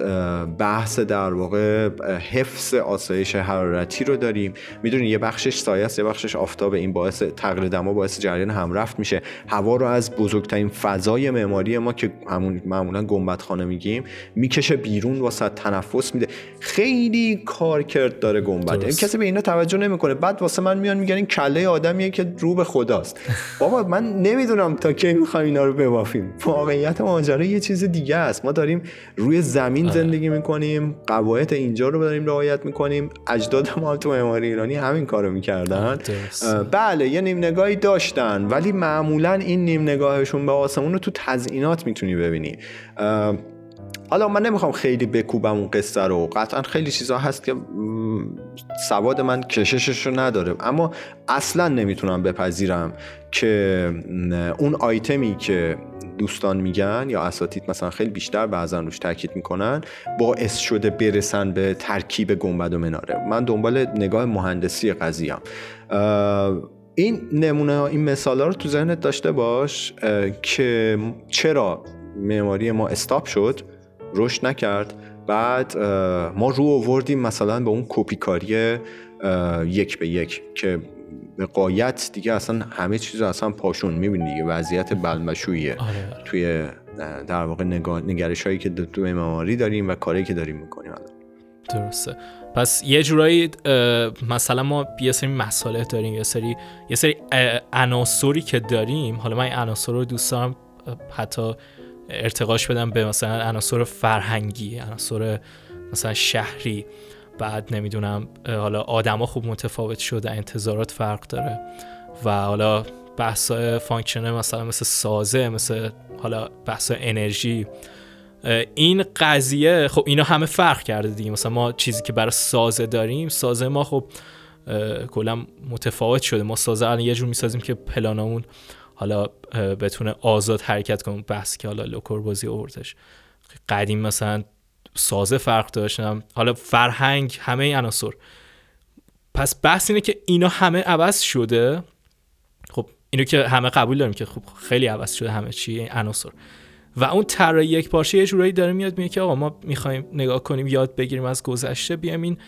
بحث در واقع حفظ آسایش حرارتی رو داریم. می‌دونی یه بخشش سایه است یه بخشش آفتاب. این باعث تغییر دما باعث جریان همرفت میشه. هوا رو از بزرگترین فضای معماری ما که همون معمولا گنبد خانه میگیم می‌کشه بیرون واسه تنفس میده. خیلی کار کرد داره گنبد کسی به اینا توجه نمی‌کنه. بعد واسه من میان میگن این کله آدمیه که رو به خداست. بابا من نمی‌دونم تا کی می‌خوایم اینا رو ببافیم. واقعیت ماجرا یه چیز دیگه است. ما داریم روی زمین آره. زندگی می‌کنیم قواعد اینجا رو داریم رعایت می‌کنیم. اجداد ما تو معماری ایرانی همین کارو می‌کردن. بله یه نیم نگاهی داشتن ولی معمولا این نیم نگاهشون به آسمون رو تو تزئینات می‌تونی ببینی. حالا من نمی‌خوام خیلی بکوبم اون قصه رو. قطعا خیلی چیزا هست که سواد من کششش رو نداره. اما اصلا نمی‌تونم بپذیرم که اون آیتمی که دوستان میگن یا اساتید مثلا خیلی بیشتر بعضا روش تاکید می‌کنن باعث شده برسن به ترکیب گنبد و مناره. من دنبال نگاه مهندسی قضیم این نمونه این مثال رو تو ذهنت داشته باش که چرا معماری ما استاپ شد. رشد نکرد. بعد ما رو آوردیم مثلا به اون کپیکاری یک به یک که به قایت دیگه اصلا همه چیز اصلا پاشون می‌بینی دیگه. وضعیت بلمشویه. آره، آره. توی در واقع نگرش هایی که تو معماری داریم و کاری که داریم می‌کنیم درسته. پس یه جورایی مثلا ما یه سری مسائل داریم یه سری یه سری عناصری که داریم. حالا من این عناصر رو دوست دارم حتی ارتقاش بدم به مثلا عناصر فرهنگی عناصر مثلا شهری. بعد نمی‌دونم حالا آدما خوب متفاوت شده انتظارات فرق داره. و حالا بحث function ه مثلا مثل سازه مثل حالا بحث انرژی. این قضیه خب اینا همه فرق کرده دیگه. مثلا ما چیزی که برای سازه داریم سازه ما خب کلا متفاوت شده. ما سازه الان یه جور می‌سازیم که پلانامون حالا بتونه آزاد حرکت کنه بحث که حالا لوکوربوزیه اوردش قدیم مثلا سازه فرق داشتم حالا فرهنگ همه عناصر. پس بحث اینه که اینا همه عوض شده. خب اینو که همه قبول داریم که خب خیلی عوض شده همه چی عناصر. و اون طراحی یک پارچه یه جورایی داره میاد میگه که آقا ما می‌خوایم نگاه کنیم یاد بگیریم از گذشته بیایم این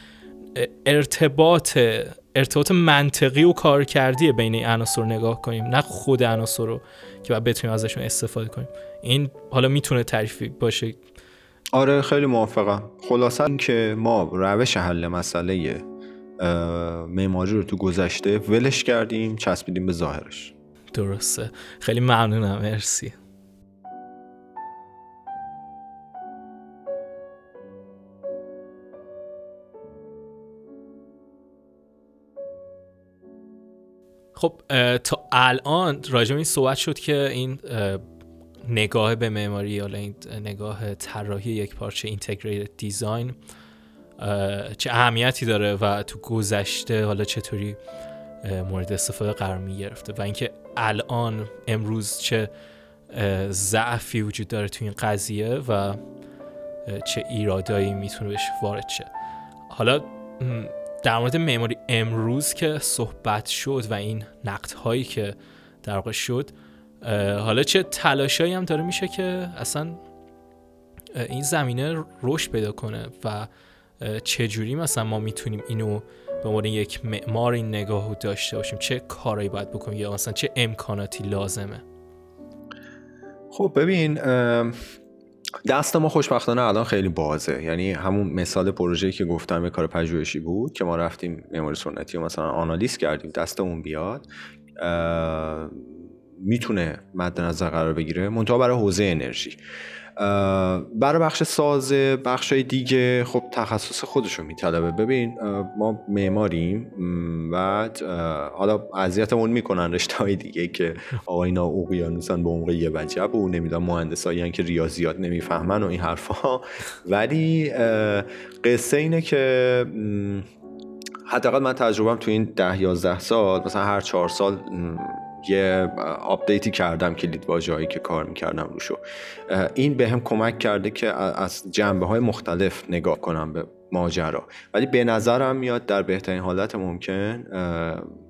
ارتباط ارتباط منطقی و کارکردی بین این عناصر نگاه کنیم نه خود عناصر رو که بعد بتونیم ازشون استفاده کنیم. این حالا می‌تونه تعریفی باشه. آره خیلی موافقم. خلاصا اینکه ما روش حل مسئله معماری رو تو گذشته ولش کردیم چسبیدیم به ظاهرش. درسته. خیلی ممنونم. مرسی. خب تا الان راجع این صحبت شد که این نگاه به معماری یا این نگاه طراحی یک پارچه اینتگریتد دیزاین چه اهمیتی داره و تو گذشته حالا چطوری مورد استفاده قرار می گرفته و اینکه الان امروز چه ضعفی وجود داره تو این قضیه و چه ایرادایی می‌تونه بهش وارد شه. حالا در مورد معماری امروز که صحبت شد و این نقد هایی که در واقع شد حالا چه تلاشایی هم داره میشه که اصلا این زمینه رشد پیدا کنه و چه جوری مثلا ما می‌تونیم اینو به عنوان یک معمار این نگاه رو داشته باشیم؟ چه کارایی باید بکنیم؟ یا مثلا چه امکاناتی لازمه؟ خب ببین دست ما خوشبختانه الان خیلی بازه. یعنی همون مثال پروژه‌ای که گفتم یه کار پژوهشی بود که ما رفتیم معماری سنتی و مثلا آنالیز کردیم دستمون بیاد می‌تونه مد نظر قرار بگیره منتها برای حوزه انرژی. برای بخش سازه بخش های دیگه خب تخصص خودشو میطلبه. ببین ما معماریم و حالا اذیتمون می‌کنن رشته های دیگه که آقا اینا اقیانوسن به عمق یه وجب و نمی‌دونم مهندسایی که ریاضیات نمی‌فهمن و این حرفها ولی قصه اینه که حداقل من تجربهم تو این ده یازده سال مثلا هر چهار سال یه آپدیتی کردم کلید واژه‌ای که کار می‌کردم روشو. این به هم کمک کرده که از جنبه های مختلف نگاه کنم به ماجرا. ولی به نظرم میاد در بهترین حالت ممکن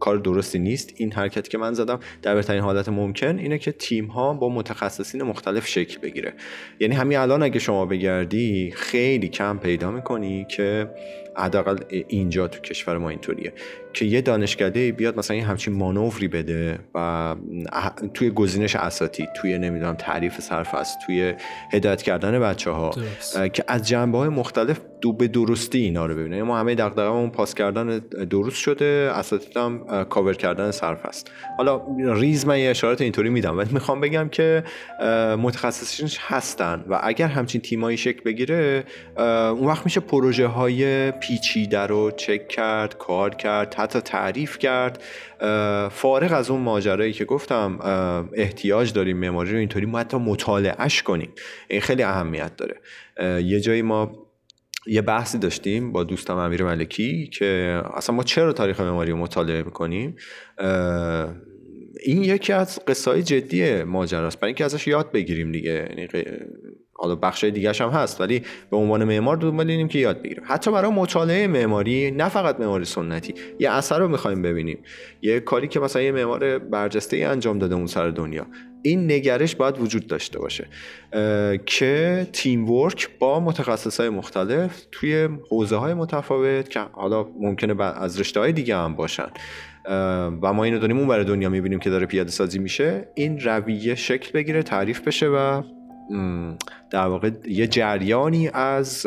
کار درستی نیست. این حرکتی که من زدم در بهترین حالت ممکن اینه که تیم ها با متخصصین مختلف شکل بگیره. یعنی همین الان اگه شما بگردی خیلی کم پیدا می‌کنی که حداقل اینجا تو کشور ما اینطوریه که یه دانشکده بیاد مثلا یه همچین مانوری بده و توی گزینش اساتی توی نمی‌دونم تعریف صرف است توی هدایت کردن بچه ها که از جنبه های مختلف دو به درستی اینا رو ببینه. ما همه دغدغه‌مون پاس کردن درست شده اساتید هم کاور کردن صرف است. حالا ریز من یه اشارات اینطوری میدم ولی می‌خوام بگم که متخصصینش هستن و اگر همچین تیمایی شکل بگیره اون وقت میشه پروژه های پیچیده رو چک کرد کار کرد حتی تعریف کرد. فارغ از اون ماجرایی که گفتم احتیاج داریم معماری رو اینطوری ما حتی مطالعهش کنیم. این خیلی اهمیت داره. یه جایی ما یه بحثی داشتیم با دوستم امیر ملکی که اصلا ما چرا تاریخ معماری رو مطالعه می‌کنیم؟ این یکی از قصه جدی ماجراست. برای اینکه ازش یاد بگیریم دیگه. یعنی حالا بخش دیگه هم هست ولی به عنوان معمار دنبال اینیم که یاد بگیریم. حتی برای مطالعه معماری نه فقط معماری سنتی یه اثر رو می‌خوایم ببینیم. یه کاری که مثلا یه معمار برجسته ای انجام داده اون سر دنیا. این نگرش باید وجود داشته باشه. که تیم ورک با متخصص های مختلف توی حوزه های متفاوت که حالا ممکنه از رشته های دیگه هم باشن. و ما اینو داریم اون برای دنیا می‌بینیم که داره پیاده سازی میشه. این رویه شکل بگیره تعریف بشه و در واقع یه جریانی از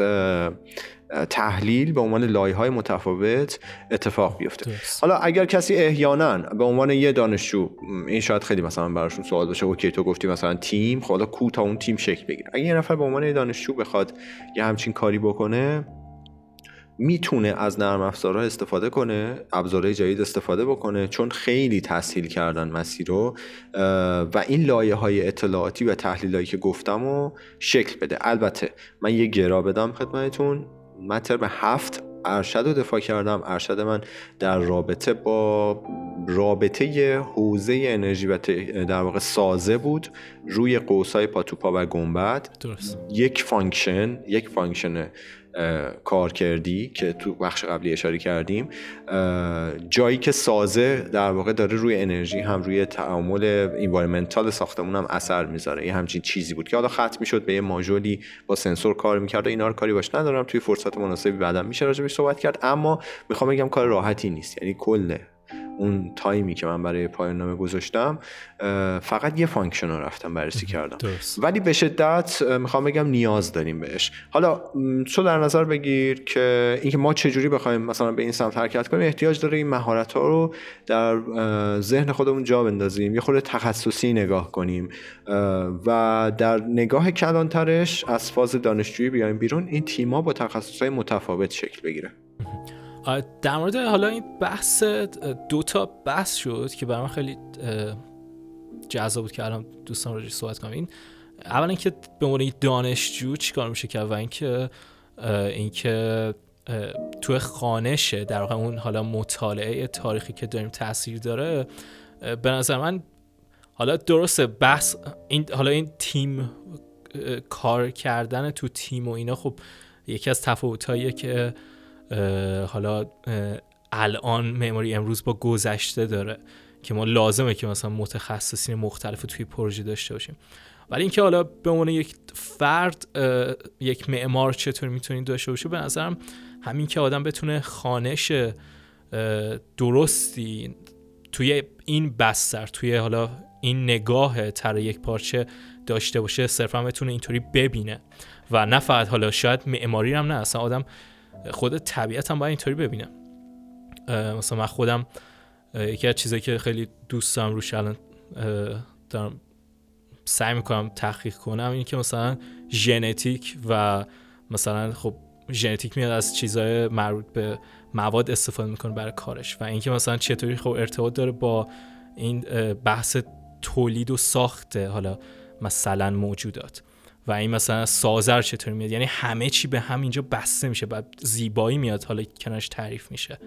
تحلیل به عنوان لایه های متفاوت اتفاق بیفته. حالا اگر کسی احیانا به عنوان یه دانشجو این شاید خیلی مثلا براشون سوال باشه اوکی تو گفتی مثلا تیم خب حالا کو تا اون تیم شکل بگیره. اگر یه نفر به عنوان یه دانشجو بخواد یه همچین کاری بکنه می‌تونه از نرم افزارها استفاده کنه ابزارهای جدید استفاده بکنه چون خیلی تسهیل کردن مسیر رو و این لایه های اطلاعاتی و تحلیل که گفتم رو شکل بده. البته من یه گرا بدم خدمتتون. من ترم هفت ارشد رو دفاع کردم. ارشد من در رابطه با رابطه حوزه انرژی و در واقع سازه بود روی قوسای پاتوپا و گنبد. درست. یک function یک function کار کردی که تو بخش قبلی اشاره کردیم جایی که سازه در واقع داره روی انرژی هم روی تعامل environmental ساختمون هم اثر می‌ذاره. یه همچین چیزی بود که حالا ختم می‌شد به یه ماژولی با سنسور کار می‌کرد و اینا رو کاری باش ندارم. توی فرصت مناسبی بعدم میشه راجبش صحبت کرد اما می‌خوام بگم کار راحتی نیست یعنی کل اون تایمی که من برای پایان نامه گذاشتم فقط یه function رو رفتم بررسی کردم. ولی به شدت می‌خوام بگم نیاز داریم بهش. حالا تو در نظر بگیر که اینکه ما چجوری بخوایم مثلا به این سمت حرکت کنیم احتیاج داره این مهارت ها رو در ذهن خودمون جا بندازیم یه خورده تخصصی نگاه کنیم و در نگاه کلانترش از فاز دانشجویی بیایم بیرون این تیما با تخصص های متفاوت شکل بگیره. در مورد حالا این بحث دو تا بحث شد که برای من خیلی جذاب بود که الان دوستان راجع صحبت کنم. این اولا اینکه به عنوان دانشجو چیکار میشه کرد و اینکه اینکه تو خانشه در واقع اون حالا مطالعه تاریخی که داریم تاثیر داره به نظر من حالا درسته بحث این حالا این تیم کار کردن تو تیم و اینا خب یکی از تفاوتاییه که حالا الان معماری امروز با گذشته داره که ما لازمه که مثلا متخصصین مختلف توی پروژه داشته باشیم. ولی اینکه حالا به عنوان یک فرد یک معمار چطور می‌تونید داشته باشه به نظرم همین که آدم بتونه خانش درستی توی این بستر توی حالا این نگاه تر یک پارچه داشته باشه صرفا بتونه اینطوری ببینه. و نه فقط حالا شاید معماری هم نه اصلا آدم خود طبیعت هم باید اینطوری ببینم. مثلا من خودم یکی از چیزایی که خیلی دوست دارم روش الان دارم سعی می‌کنم تحقیق کنم این که مثلا ژنتیک و مثلا خب ژنتیک میاد از چیزهای مربوط به مواد استفاده می‌کنه برای کارش و اینکه مثلا چطوری خب ارتباط داره با این بحث تولید و ساخت حالا مثلا موجودات. و این مثلا سازر چطور میاد؟ یعنی همه چی به هم اینجا بسته میشه بعد زیبایی میاد حالا کنارش تعریف میشه.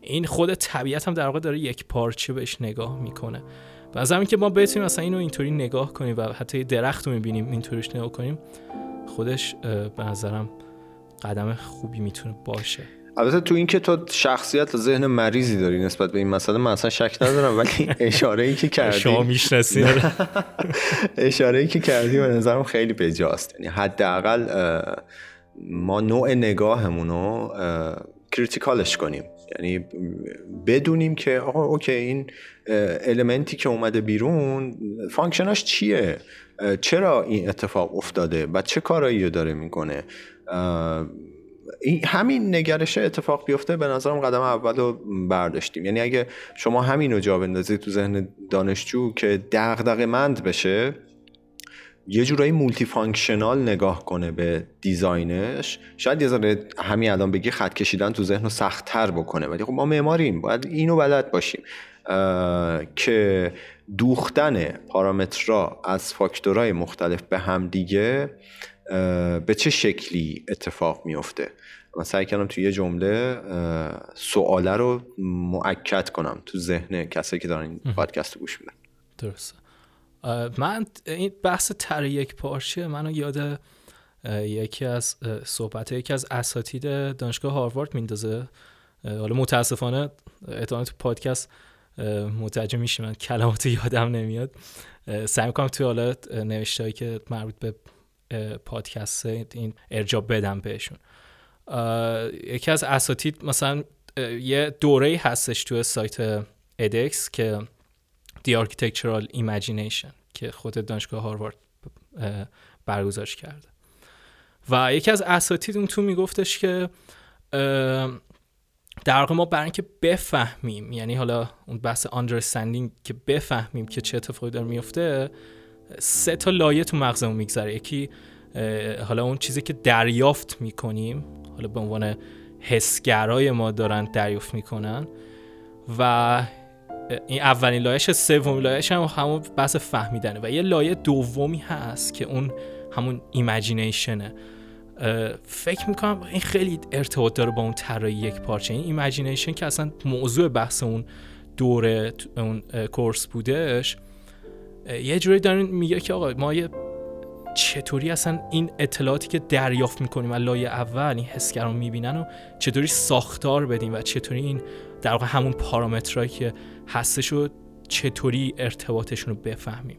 این خود طبیعت هم در واقع داره یک پارچه بهش نگاه می‌کنه. و از همین که ما بتونیم مثلا اینو اینطوری نگاه کنیم و حتی درخت رو می‌بینیم اینطوریش نگاه کنیم خودش به نظرم قدم خوبی می‌تونه باشه. البته تو اینکه تو شخصیت و ذهن مریضی داری نسبت به این مسئله من اصلا شک ندارم ولی اشاره ای که کردی شما می‌شناسی. اشاره ای که کردی به نظرم خیلی بجاست. یعنی حداقل ما نوع نگاهمون رو critical ش کنیم. یعنی بدونیم که آقا okay این element ی که اومده بیرون function اش چیه؟ چرا این اتفاق افتاده؟ و چه کارایی رو داره می‌کنه؟ همین نگرش اتفاق بیفته به نظرم قدم اول رو برداشتیم. یعنی اگه شما همین رو جا بندازید تو ذهن دانشجو که دغدغه مند بشه یه جورایی multifunctional نگاه کنه به design ش. شاید یه ذره همین الان بگی خط کشیدن تو ذهن رو سختتر بکنه. ولی خب ما معماریم باید اینو بلد باشیم. که دوختن پارامترها از فاکتورهای مختلف به هم دیگه به چه شکلی اتفاق میفته من سعی کردم توی یه جمله سواله رو معکد کنم تو ذهن کسایی که دارن این پادکست رو گوش میدن. درسته. من این بحث تر یک پارچه منو یاد یکی از صحبت یکی از اساتید دانشگاه هاروارد میندازه. حالا متاسفانه احتمالا تو پادکست متوجه میشی من کلمات یادم نمیاد. سعی می‌کنم توی حالا نوشته که مربوط به پادکست این ارجاب بدم بهشون. یکی از اساتید مثلا یه دوره هستش توی سایت ادکس که The Architectural Imagination که خود دانشگاه هاروارد برگزارش کرده. و یکی از اساتید اون تو میگفتش که در واقع ما برای اینکه بفهمیم یعنی حالا اون بحث understanding که بفهمیم که چه اتفاقی داره میفته سه تا لایه تو مغزمون میگذره. یکی حالا اون چیزی که دریافت می‌کنیم حالا به عنوان حسگرای ما دارن دریافت می‌کنن و این اولین لایش سومین لایش هم همون بحث فهمیدنه و یه لایه دومی هست که اون همون imagination ه فکر می‌کنم این خیلی ارتباط داره با اون طراحی یکپارچه. این imagination که اصلا موضوع بحث اون دوره اون کورس بودش یه جوری دارین میگه که آقا ما یه چطوری اصلا این اطلاعاتی که دریافت می‌کنیم از لایه اول این حسگران می‌بینن و چطوری ساختار بدیم و چطوری این در واقع همون پارامترهایی که هستش رو چطوری ارتباطشون رو بفهمیم.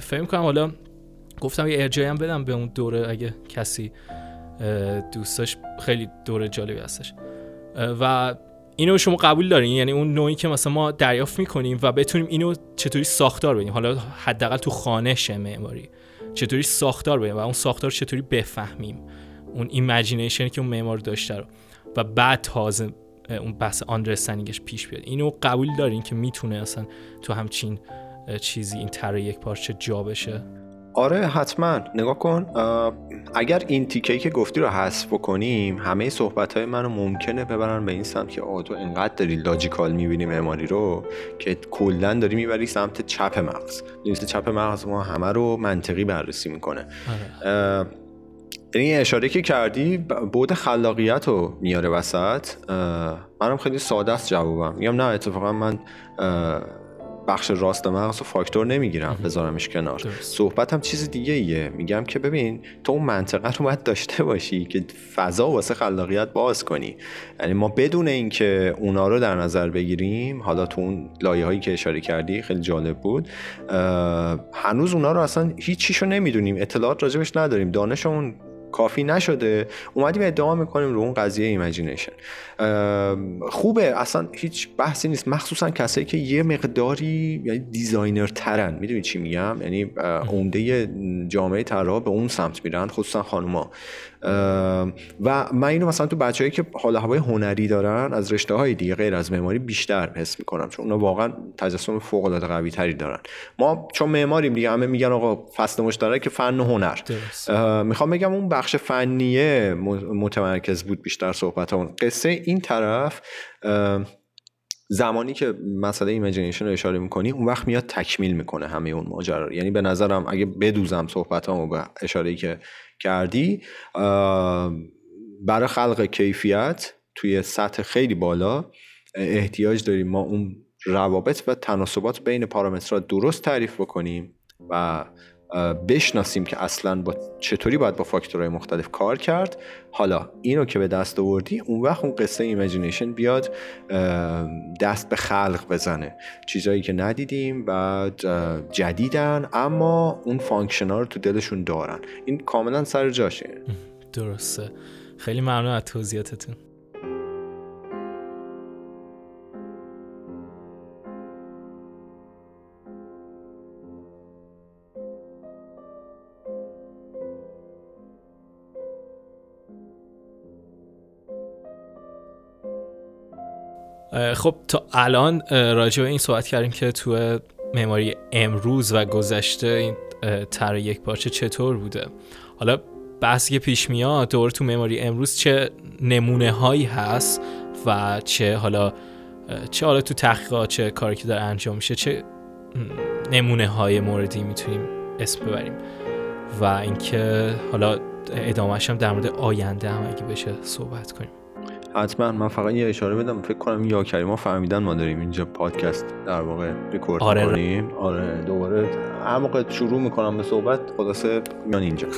فکر کنم حالا گفتم یه ارجایی هم بدم به اون دوره اگه کسی دوستاش خیلی دوره جالبی هستش. و اینو شما قبول دارین؟ یعنی اون نوعی که مثلا ما دریافت می‌کنیم و بتونیم اینو چطوری ساختار بدیم؟ حالا حداقل تو خانه معماری چطوری ساختار بدیم و اون ساختار چطوری بفهمیم؟ اون imagination که اون معمار داشته رو. و بعد تازه اون بحث understanding ش پیش بیاد. اینو قبول دارین که می‌تونه اصلا تو همچین چیزی این طرح یکپارچه جا بشه؟ آره حتما. نگاه کن. اگر این تیکه که گفتی رو حذف بکنیم همه صحبت های منو ممکنه ببرن به این سمت که آه تو انقدر داری لاجیکال می‌بینی معماری رو که کلا داری می‌بری سمت چپ مغز. نیست چپ مغز ما همه رو منطقی بررسی می‌کنه. آره. یعنی اشاره که کردی بود خلاقیت رو میاره وسط. منم خیلی ساده است جوابم. میگم نه اتفاقا من بخش راست مغز و فاکتور نمی‌گیرم بذارمش کنار. صحبتم چیز دیگه ایه میگم که ببین تو اون منطقه رو باید داشته باشی که فضا واسه خلاقیت باز کنی. یعنی ما بدون اینکه اونا رو در نظر بگیریم حالا تو اون لایه هایی که اشاره کردی خیلی جالب بود هنوز اونا رو اصلا هیچ چیشو نمی‌دونیم. اطلاعات راجبش نداریم. دانشمون کافی نشده. اومدیم ادعا می‌کنیم رو اون قضیه imagination خوبه. اصلا هیچ بحثی نیست. مخصوصا کسایی که یه مقداری یعنی designer ترن می‌دونی چی میگم؟ یعنی عمده جامعه طراح به اون سمت میرن خصوصا خانوما. و من اینو مثلا تو بچههایی که حال هوای هنری دارن از رشته های دیگه غیر از معماری بیشتر حس می‌کنم. چون اونا واقعا تجسم فوق العاده قوی تری دارن. ما چون معماریم دیگه همه میگن آقا فصل مشترک فن و هنر. می‌خوام بگم اون بخش فنیه متمرکز بود بیشتر صحبت اون قصه این طرف زمانی که مسئله imagination رو اشاره می‌کنی اون وقت میاد تکمیل می‌کنه همه اون ماجرا یعنی به نظرم اگه بدوزم صحبت و به اشاره که کردی برای خلق کیفیت توی سطح خیلی بالا احتیاج داریم ما اون روابط و تناسبات بین پارامترها درست تعریف بکنیم و بشناسیم که اصلا با چطوری باید با فاکتورهای مختلف کار کرد. حالا اینو که به دست آوردی اون وقت اون قصه imagination بیاد دست به خلق بزنه. چیزهایی که ندیدیم و جدیدن اما اون function رو تو دلشون دارن. این کاملا سر جاشه. درسته. خیلی ممنون از توضیحاتتون. خب تا الان راجع به این صحبت کردیم که تو معماری امروز و گذشته این طرح یک پارچه چطور بوده. حالا بحثی که پیش میاد دور تو معماری امروز چه نمونه هایی هست و چه حالا چه حالا تو تحقیقات چه کاری که داره انجام میشه چه نمونه های موردی می‌تونیم اسم ببریم. و اینکه حالا ادامهش هم در مورد آینده هم اگه بشه صحبت کنیم. حتما من فقط یه اشاره بدم. فکر کنم یا کریما فهمیدن ما داریم اینجا پادکست در واقع ریکورد آره. کنیم آره دوباره هر موقع شروع می‌کنم به صحبت خلاصه میان اینجا.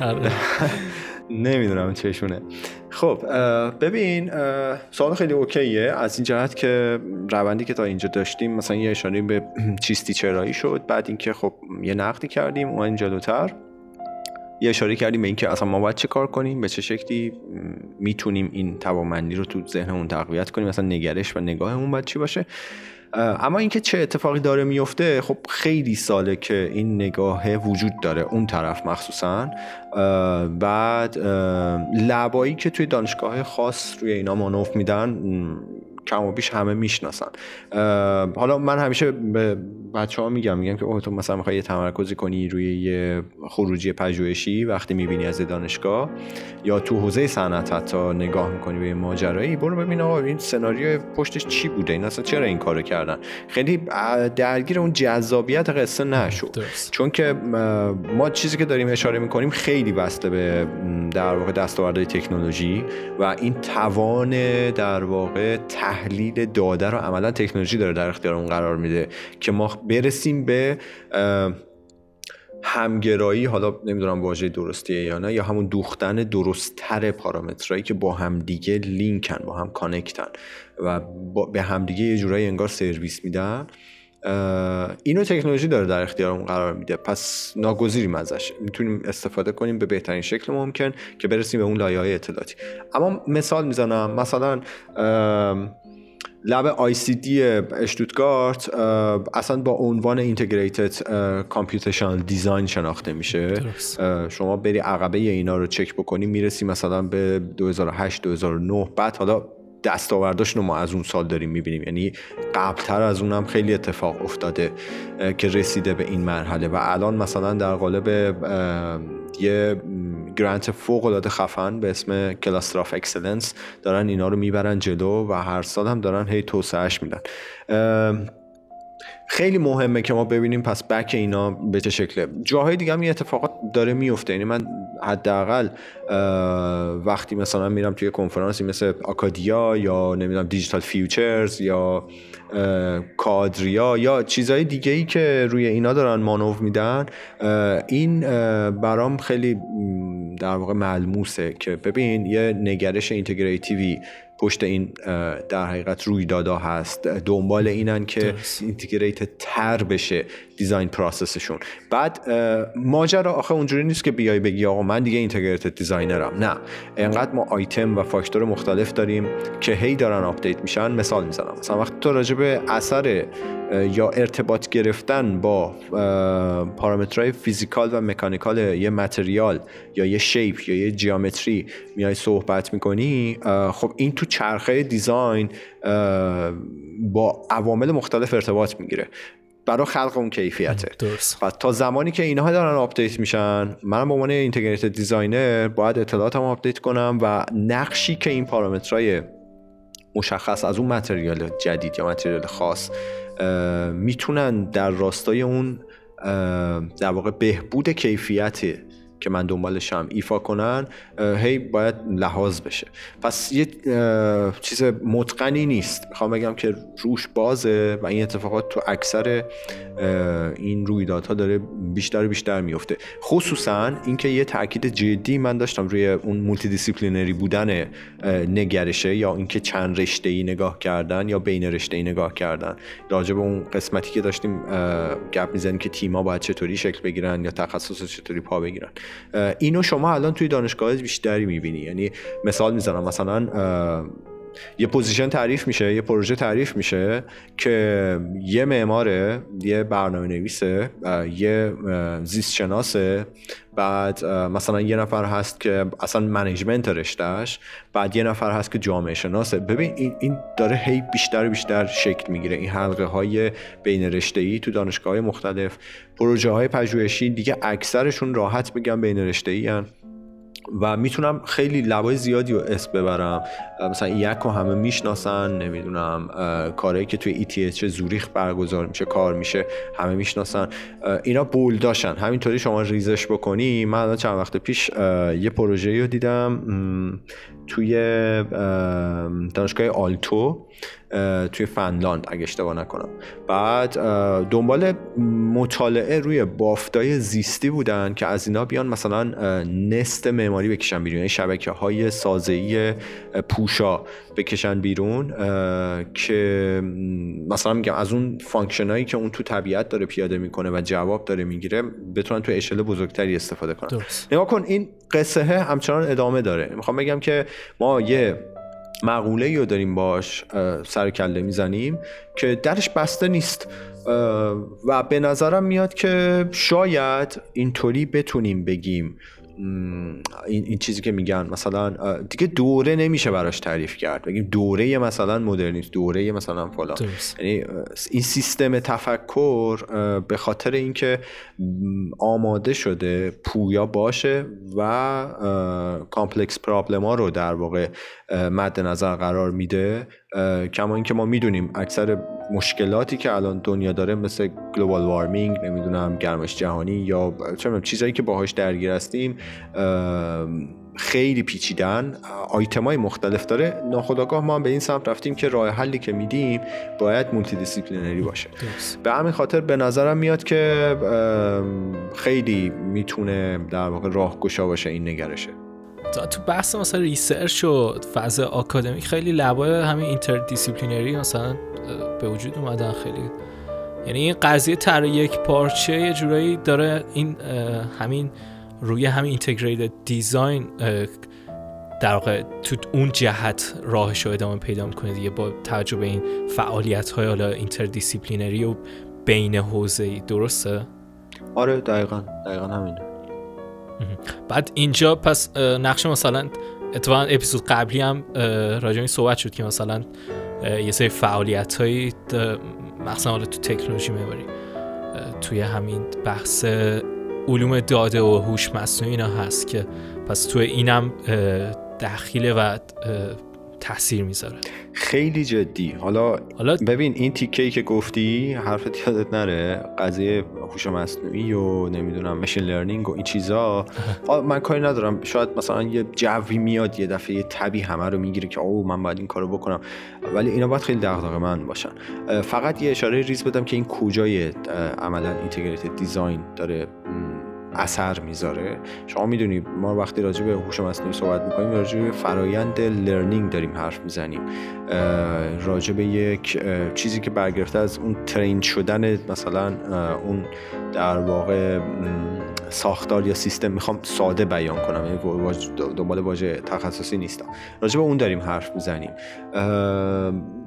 آره. نمی‌دونم چشونه خب ببین سوال خیلی اوکیه. از این جهت که روندی که تا اینجا داشتیم مثلا یه اشاره به چیستی چرایی شد. بعد اینکه خب یه نقدی کردیم اون جلوتر یه اشاره کردیم به اینکه اصلا ما باید چه کار کنیم به چه شکلی می‌تونیم این توانمندی رو تو ذهنمون تقویت کنیم مثلا نگرش و نگاهمون باید چی باشه. اما اینکه چه اتفاقی داره میفته خب خیلی ساله که این نگاه وجود داره اون طرف مخصوصا. بعد لبایی که توی دانشگاه خاص روی اینا مانوف میدن کم و بیش همه می‌شناسن. حالا من همیشه به بچه ها میگم میگم که اوه تو مثلا می‌خوای یه تمرکزی کنی روی یه خروجی پژوهشی وقتی می‌بینی از دانشگاه یا تو حوزه صنعت حتی نگاه می‌کنی به ماجرایی برو ببین آقا این سناریو پشتش چی بوده این اصلا چرا این کارو کردن؟ خیلی درگیر اون جذابیت قصه نشد چون که ما چیزی که داریم اشاره می‌کنیم خیلی بسته به در واقع دستاوردهای تکنولوژی و این توان در واقع تحلیل داده رو عملا تکنولوژی داره در اختیارمون قرار میده که ما برسیم به همگرایی حالا نمی‌دونم واژه درستیه یا نه یا همون دوختن درستتر پارامترهایی که با همدیگه لینکن با هم کانکتن و به همدیگه یه جورایی انگار سرویس میدن. اینو تکنولوژی داره در اختیارمون قرار میده. پس ناگزیریم ازش. می‌تونیم استفاده کنیم به بهترین شکل ممکن که برسیم به اون لایه های اطلاعاتی. اما مثال می‌زنم. مثلا lab ICD اشتوتگارت اصلا با عنوان Integrated Computational Design شناخته میشه. شما بری عقبه اینا رو چک بکنی می‌رسی مثلا به 2008 2009 بعد حالا دستاورداشون رو ما از اون سال داریم می‌بینیم. یعنی قبلتر از اونم خیلی اتفاق افتاده که رسیده به این مرحله. و الان مثلا در قالب یه grant فوق العاده خفن به اسم Cluster Excellence دارن اینا رو می‌برن جلو و هر سال هم دارن هی توسعهش میدن. خیلی مهمه که ما ببینیم پس back اینا به چه شکله. جاهای دیگه هم این اتفاقات داره میفته. یعنی من حداقل وقتی مثلا میرم توی کنفرانسی مثل ACADIA یا نمی‌دونم DigitalFutures یا CAADRIA یا چیزهای دیگه ای که روی اینا دارن مانور میدن این برام خیلی در واقع ملموسه که ببین یه نگرش integrative ی پشت این در حقیقت رویدادا هست دنبال اینن که integrate تر بشه design process شون. بعد ماجرا آخه اونجوری نیست که بیای بگی آقا من دیگه integrated designer م. نه. انقدر ما آیتم و فاکتور مختلف داریم که هی دارن update میشن. مثال می‌زنم. مثلا وقتی تو راجع به اثر یا ارتباط گرفتن با پارامترهای physical و mechanical یه material یا یه shape یا یه geometry میای صحبت می‌کنی خب این تو چرخه design با عوامل مختلف ارتباط می‌گیره. برای خلق اون کیفیته. درست. و تا زمانی که اینها دارن update میشن من به عنوان integrated designer باید اطلاعاتم update کنم و نقشی که این پارامترهای مشخص از اون material جدید یا material خاص می‌تونن در راستای اون در واقع بهبود کیفیت که من دنبالشم ایفا کنن هی باید لحاظ بشه. پس یه چیز متقنی نیست. می‌خوام بگم که روش بازه و این اتفاقات تو اکثر این رویدادها داره بیشتر و بیشتر میفته خصوصا اینکه یه تاکید جدی من داشتم روی اون multidisciplinary بودن نگرشه یا اینکه چند رشته ای نگاه کردن یا بین رشته ای نگاه کردن. راجع به اون قسمتی که داشتیم گپ می‌زنیم که تیما باید چطوری شکل بگیرن یا تخصص چطوری پا بگیرن. اینو شما الان توی دانشگاه بیشتری می‌بینی. یعنی مثال می‌زنم مثلا یه position تعریف میشه یه پروژه تعریف میشه که یه معماره یه برنامه نویسه یه زیست شناسه بعد مثلا یه نفر هست که اصلا منیجمنت رشتهش بعد یه نفر هست که جامعه شناسه ببین این, این داره هی بیشتر بیشتر شکل می‌گیره. این حلقه های بین رشته ای تو دانشگاه های مختلف. پروژه های پژوهشی دیگه اکثرشون راحت میگن بین رشته ای و می‌تونم خیلی لبای زیادی رو اسم ببرم. مثلا یک رو همه می‌شناسن نمی‌دونم کارهایی که توی ETH زوریخ برگزار میشه کار میشه همه می‌شناسن. اینا بول داشتن. همینطوری شما ریزش بکنی. من چند وقت پیش یه پروژه رو دیدم توی دانشگاه آلتو. توی فنلاند اگه اشتباه نکنم. بعد دنبال مطالعه روی بافتای زیستی بودن که از اینا بیان مثلا نست معماری بکشن بیرون یعنی شبکه های سازه‌ای پوشا بکشن بیرون که مثلا میگم از اون فانکشنایی که اون تو طبیعت داره پیاده می‌کنه و جواب داره می‌گیره بتونن تو اشل بزرگتری استفاده کنن. نگاه کن این قصه همچنان ادامه داره. می‌خوام بگم که ما یه مقوله رو داریم باش سر کله می‌زنیم که درش بسته نیست. و به نظرم میاد که شاید اینطوری بتونیم بگیم. این, این چیزی که میگن مثلا دیگه دوره نمیشه براش تعریف کرد. بگیم دوره مثلا مدرنیست دوره مثلا فلان. یعنی این سیستم تفکر به خاطر اینکه آماده شده پویا باشه و complex problem ها رو در واقع مد نظر قرار میده. کما اینکه ما می‌دونیم اکثر مشکلاتی که الان دنیا داره مثل global warming نمی‌دونم گرمایش جهانی یا چه چیزایی که باهاش درگیر هستیم خیلی پیچیدگی های مختلف داره. ناخداگاه ما هم به این سمت رفتیم که راه حلی که میدیم باید multidisciplinary باشه به همین خاطر به نظرم میاد که خیلی می‌تونه در واقع راهگشا باشه این نگرشه. تو بحث مثلا research و فاز آکادمیک خیلی لب‌های همین interdisciplinary مثلا به وجود اومدن خیلی. یعنی این قضیه تر یک پارچه یه جورایی داره این همین روی همین integrated design در واقع تو اون جهت راهش رو ادامه پیدا می‌کنه دیگه با توجه به این فعالیت های حالا interdisciplinary و بین حوزه ای درسته؟ آره دقیقا. دقیقا همینه. بعد اینجا پس نقش مثلا اتفاقا اپیزود قبلی هم راجع صحبت شد که مثلا یه سری فعالیت هایی مثلا تو تکنولوژی می‌بری توی همین بحث علوم داده و هوش مصنوعی اینا هست که پس تو اینم دخیله و تاثیر می‌ذاره. خیلی جدی. حالا, حالا ببین این تیکه که گفتی حرفت یادت نره. قضیه هوش مصنوعی و نمی‌دونم مشین لرنینگ و این چیزا. من کاری ندارم. شاید مثلا یه جوی میاد یه دفعه یه طبی همه رو می‌گیره که او من باید این کارو بکنم. ولی اینا باید خیلی دغدغه من باشن. فقط یه اشاره ریز بدم که این کجای عملا integrated design داره اثر می‌ذاره. شما می‌دونید ما وقتی راجع به هوش مصنوعی صحبت می‌کنیم راجع به فرایند learning داریم حرف می‌زنیم. راجع به یک چیزی که برگرفته از اون train شدن مثلا اون در واقع ساختار یا سیستم می‌خوام ساده بیان کنم یعنی دنبال واژه تخصصی نیستم. راجع به اون داریم حرف می‌زنیم.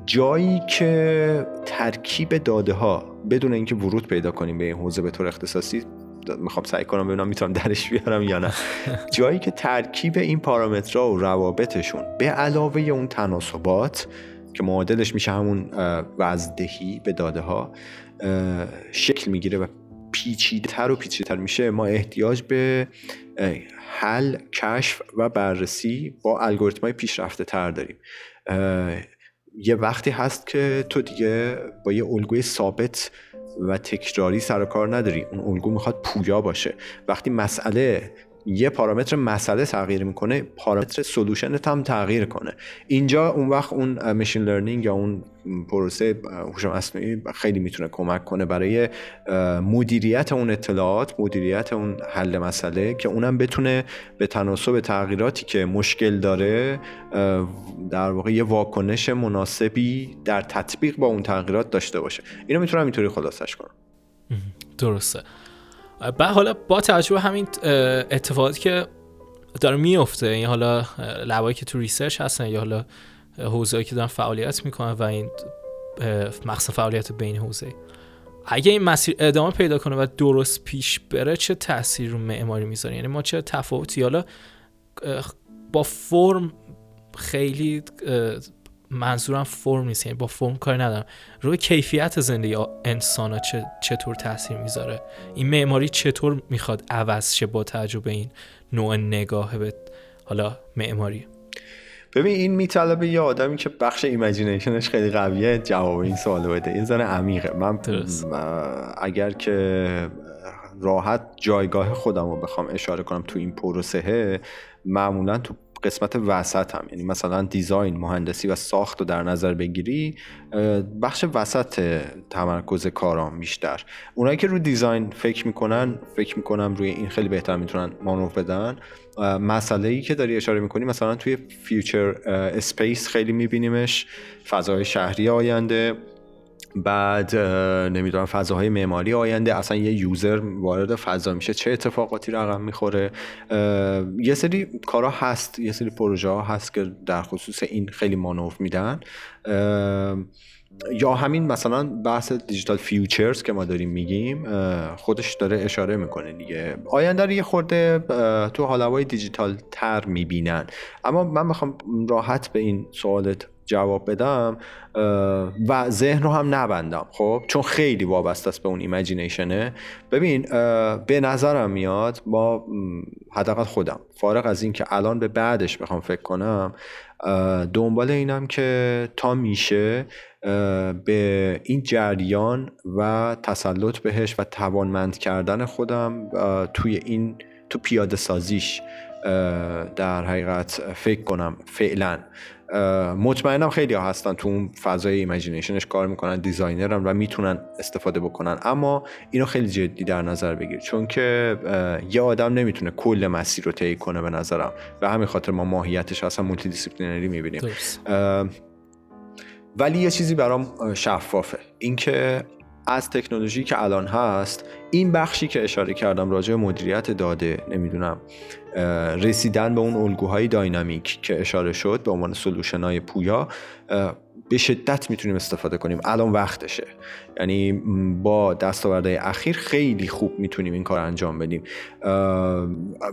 جایی که ترکیب داده ها بدون اینکه ورود پیدا کنیم به این حوزه به طور اختصاصی می‌خوام سعی کنم ببینم می‌تونم درش بیارم یا نه. جایی که ترکیب این پارامترها و روابطشون به علاوه اون تناسبات که معادلش میشه همون وزدهی به داده ها شکل می‌گیره و پیچیده‌تر و پیچیده‌تر میشه ما احتیاج به حل کشف و بررسی با الگوریتم های پیشرفته تر داریم یه وقتی هست که تو دیگه با یه الگوی ثابت و تکراری سر و کار نداری. اون الگو می‌خواد پویا باشه. وقتی مسئله یه پارامتر مسئله تغییر می‌کنه پارامتر solution ت هم تغییر کنه. اینجا اون وقت اون machine learning یا اون پروسه هوش مصنوعی خیلی می‌تونه کمک کنه برای مدیریت اون اطلاعات مدیریت اون حل مسئله که اونم بتونه به تناسب تغییراتی که مشکل داره در واقع یه واکنش مناسبی در تطبیق با اون تغییرات داشته باشه. اینو می‌تونم اینطوری خلاصش کنم. درسته. بعد حالا با توجه به همین اتفاقاتی که داره میفته این حالا لبایی که تو ریسرچ هستن یا حالا حوزه‌ای که دارن فعالیت می‌کنن و این مقصد فعالیت بین حوزه. اگه این مسیر ادامه پیدا کنه و درست پیش بره چه تاثیر رو معماری می‌ذاره؟ یعنی ما چه تفاوتی؟ حالا با فرم خیلی منظورم فرم نیست یعنی با فرم کاری ندارم. روی کیفیت زندگی انسان ها چطور تاثیر می‌ذاره؟ این معماری چطور می‌خواد عوض شه با تجربه این نوع نگاه به حالا معماری؟ ببین این میطلبه یه آدمی که بخش imagination ش خیلی قویه جواب این سوال بده. این ذهن عمیقه. من اگر که راحت جایگاه خودم رو بخوام اشاره کنم تو این پروسه معمولا تو قسمت وسطم. یعنی مثلا design مهندسی و ساخت رو در نظر بگیری بخش وسط تمرکز کارام بیشتر. اونایی که رو design فکر می‌کنن فکر می‌کنم روی این خیلی بهتر می‌تونن مانور بدن. مسئله ای که داری اشاره می‌کنی مثلا توی future space خیلی میبینیمش. فضای شهری آینده. بعد نمی‌دونم فضاهای معماری آینده. اصلا یه user وارد فضا میشه. چه اتفاقاتی رقم می‌خوره؟ یه سری کارا هست. یه سری پروژه ها هست که در خصوص این خیلی مانور میدن. یا همین مثلا بحث digital futures که ما داریم میگیم خودش داره اشاره می‌کنه دیگه. آینده رو یه خورده تو حالوای دیجیتال تر می‌بینن. اما من می‌خوام راحت به این سوالت جواب بدم و ذهن رو هم نبندم خب؟ چون خیلی وابسته است به اون ایمیجینیشنه ببین به نظرم میاد ما حداقل خودم فارغ از این که الان به بعدش بخوام فکر کنم دنبال اینم که تا میشه به این جریان و تسلط بهش و توانمند کردن خودم توی این تو پیاده سازیش در حقیقت فکر کنم فعلا. مطمئنم خیلی ها هستن تو اون فضای imagination ش کار می‌کنن designer ن و می‌تونن استفاده بکنن. اما اینو خیلی جدی در نظر بگیر. چون که یه آدم نمی‌تونه کل مسیر رو طی کنه به نظرم. و همین خاطر ما ماهیتش اصلا multidisciplinary می‌بینیم ولی یه چیزی برام شفافه. اینکه از تکنولوژی که الان هست این بخشی که اشاره کردم راجع مدیریت داده نمی‌دونم رسیدن به اون الگوهای داینامیک که اشاره شد به عنوان سلوشن های پویا به شدت می‌تونیم استفاده کنیم. الان وقتشه. یعنی با دستاوردهای اخیر خیلی خوب می‌تونیم این کار انجام بدیم.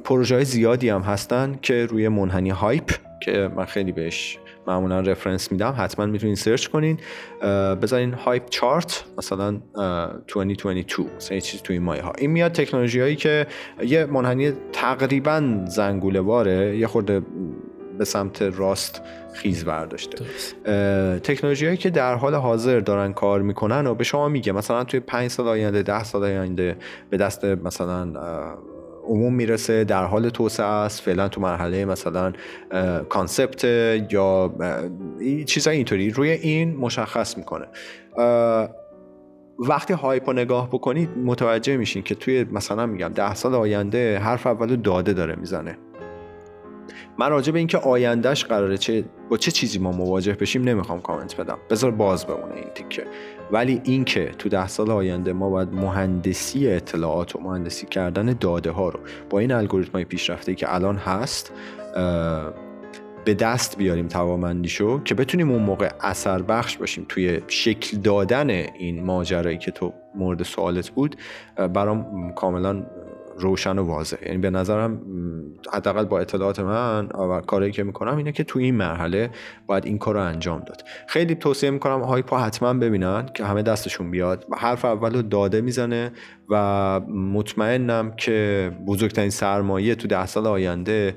پروژه های زیادی هم هستن که روی منحنی هایپ که من خیلی بهش معمولا رفرنس میدم. حتما می‌تونین سرچ کنین. بذارین هایپ چارت مثلا 2022 مثلا یه چیز توی این مایه ها این میاد تکنولوژی هایی که یه منحنی تقریبا زنگوله واره یه خورده به سمت راست خیز برداشته. تکنولوژی هایی که در حال حاضر دارن کار می‌کنن و به شما میگه مثلا توی 5 سال آینده 10 سال آینده به دست مثلا عموم می‌رسه در حال توسعه است فعلا تو مرحله مثلا concept یا چیزای اینطوری. روی این مشخص می‌کنه. وقتی hype و نگاه بکنید متوجه میشین که توی مثلا میگم ده سال آینده حرف اول داده داره می‌زنه. من راجع به اینکه آیندهش قراره چه با چه چیزی ما مواجه بشیم نمی‌خوام کامنت بدم. بذار باز بمونه این تیکه. ولی اینکه تو ده سال آینده ما باید مهندسی اطلاعات و مهندسی کردن داده ها رو با این الگوریتم های پیشرفته که الان هست به دست بیاریم توامندیشو که بتونیم اون موقع اثر بخش باشیم توی شکل دادن این ماجرایی که تو مورد سوالت بود. برام کاملا روشن و واضح. یعنی به نظرم حداقل با اطلاعات من و کاری که می‌کنم اینه که تو این مرحله باید این کار رو انجام داد. خیلی توصیه می‌کنم هایپا حتما ببینن که همه دستشون بیاد. حرف اول داده می‌زنه و مطمئنم که بزرگترین سرمایه تو ده سال آینده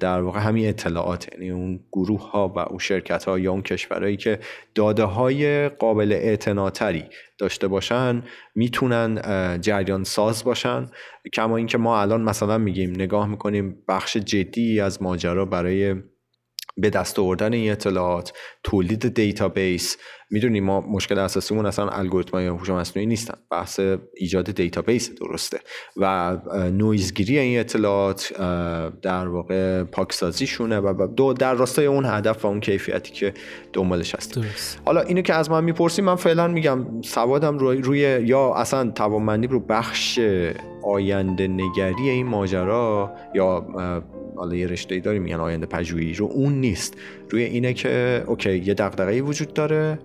در واقع همین اطلاعات یعنی اون گروه ها و اون شرکت ها یا اون کشورهایی که داده های قابل اعتناتری داشته باشن می‌تونن جریان ساز باشن. کما اینکه ما الان مثلا میگیم نگاه می‌کنیم بخش جدی از ماجرا برای به دست آوردن این اطلاعات تولید database. می‌دونیم ما مشکل اساسیمون اصلا الگوریتم یا هوش مصنوعی نیستن. بحث ایجاد database درسته. و نویزگیری این اطلاعات در واقع پاکسازیشونه و دو در راستای اون هدف و اون کیفیتی که دنبالش هست حالا اینو که از من می‌پرسی من فعلا میگم سوادم روی, روی یا اصلا توانمندی رو بخش آینده نگری این ماجرا یا حالا یه رشته داریم میگن آینده پژوهی رو. اون نیست. روی اینه که okay یه دغدغه‌ای وجود داره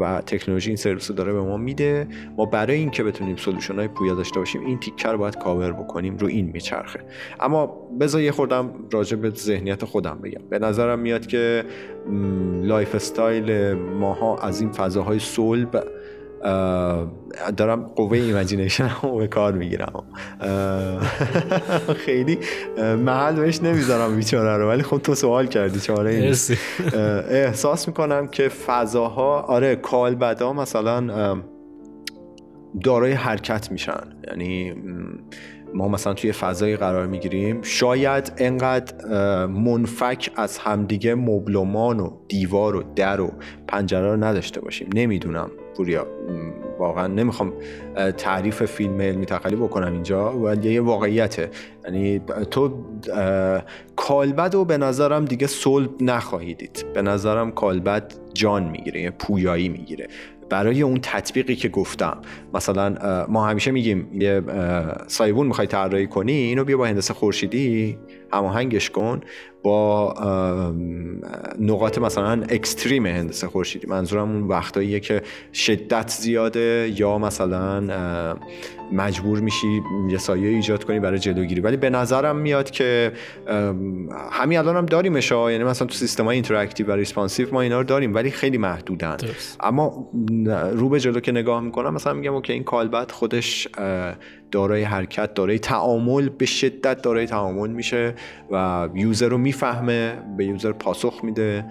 و تکنولوژی این سرویس رو داره به ما میده. ما برای اینکه بتونیم solution های پویا داشته باشیم این تیکه رو باید کاور بکنیم رو این میچرخه. اما بذار یه خوردم راجع به ذهنیت خودم بگم. به نظرم میاد که lifestyle ماها از این فضاهای صلب دارم قوه imagination رو به کار می‌گیرم. خیلی محل بهش نمی‌ذارم بیچاره رو ولی خب تو سوال کردی چاره احساس می‌کنم که فضاها آره کالبدا مثلا دارای حرکت میشن. یعنی ما مثلا توی فضایی قرار می‌گیریم. شاید انقدر منفک از همدیگه مبلمان و دیوار و در و پنجره رو نداشته باشیم. نمی‌دونم. پوریا واقعا نمی‌خوام تعریف فیلم علمی تخیلی بکنم اینجا ولی یه واقعیته. یعنی تو کالبد رو به نظرم دیگه صلب نخواهیدید. به نظرم کالبد جان می‌گیره پویایی می‌گیره. برای اون تطبیقی که گفتم. مثلا ما همیشه میگیم یه سایبون می‌خوای طراحی کنی اینو بیا با هندسه خورشیدی. هماهنگش کن با نقاط مثلا اکستریم هندسه خورشیدی. منظورم اون وقتاییه که شدت زیاده یا مثلا مجبور میشی یه سایه ایجاد کنی برای جلوگیری. ولی به نظرم میاد که همین الان هم داریمش یعنی مثلا تو سیستم های interactive و responsive ما اینا رو داریم ولی خیلی محدودن. اما رو به جلو که نگاه می‌کنم مثلا میگم okay این کالبد خودش دارای حرکت دارای تعامل به شدت دارای تعامل میشه و user رو می‌فهمه به user پاسخ میده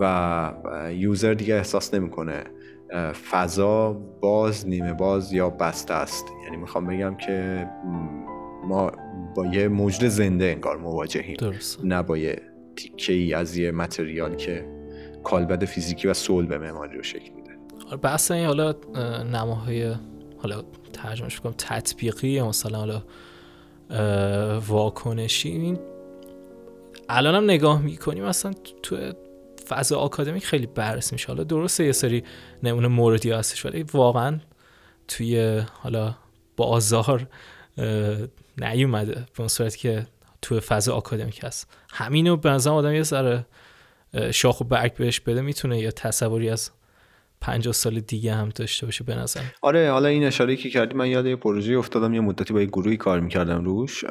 و یوزر دیگه احساس نمی‌کنه فضا باز نیمه باز یا بسته است. یعنی می‌خوام بگم که ما با یه موجود زنده انگار مواجهیم. نه با یه تیکه ای از یه متریال که کالبد فیزیکی و سول به معماری رو شکل میده. آره، بحث این حالا نماهای حالا ترجمهش کنم تطبیقی مثلا حالا واکنشی. این الان هم نگاه می‌کنیم مثلا تو فضا آکادمیک خیلی بررسی میشه. حالا درسته یه سری نمونه موردی هستش ولی واقعا توی حالا بازار نیومده. به اون صورت که توی فضا آکادمیک هست. همینو به نظرم آدم یه ذره شاخ و برگ بهش بده می‌تونه یه تصوری از 50 سال دیگه هم داشته باشه به نظر آره حالا این اشاره که کردی من یاد یه پروژه افتادم یه مدتی با یه گروهی کار می‌کردم روش.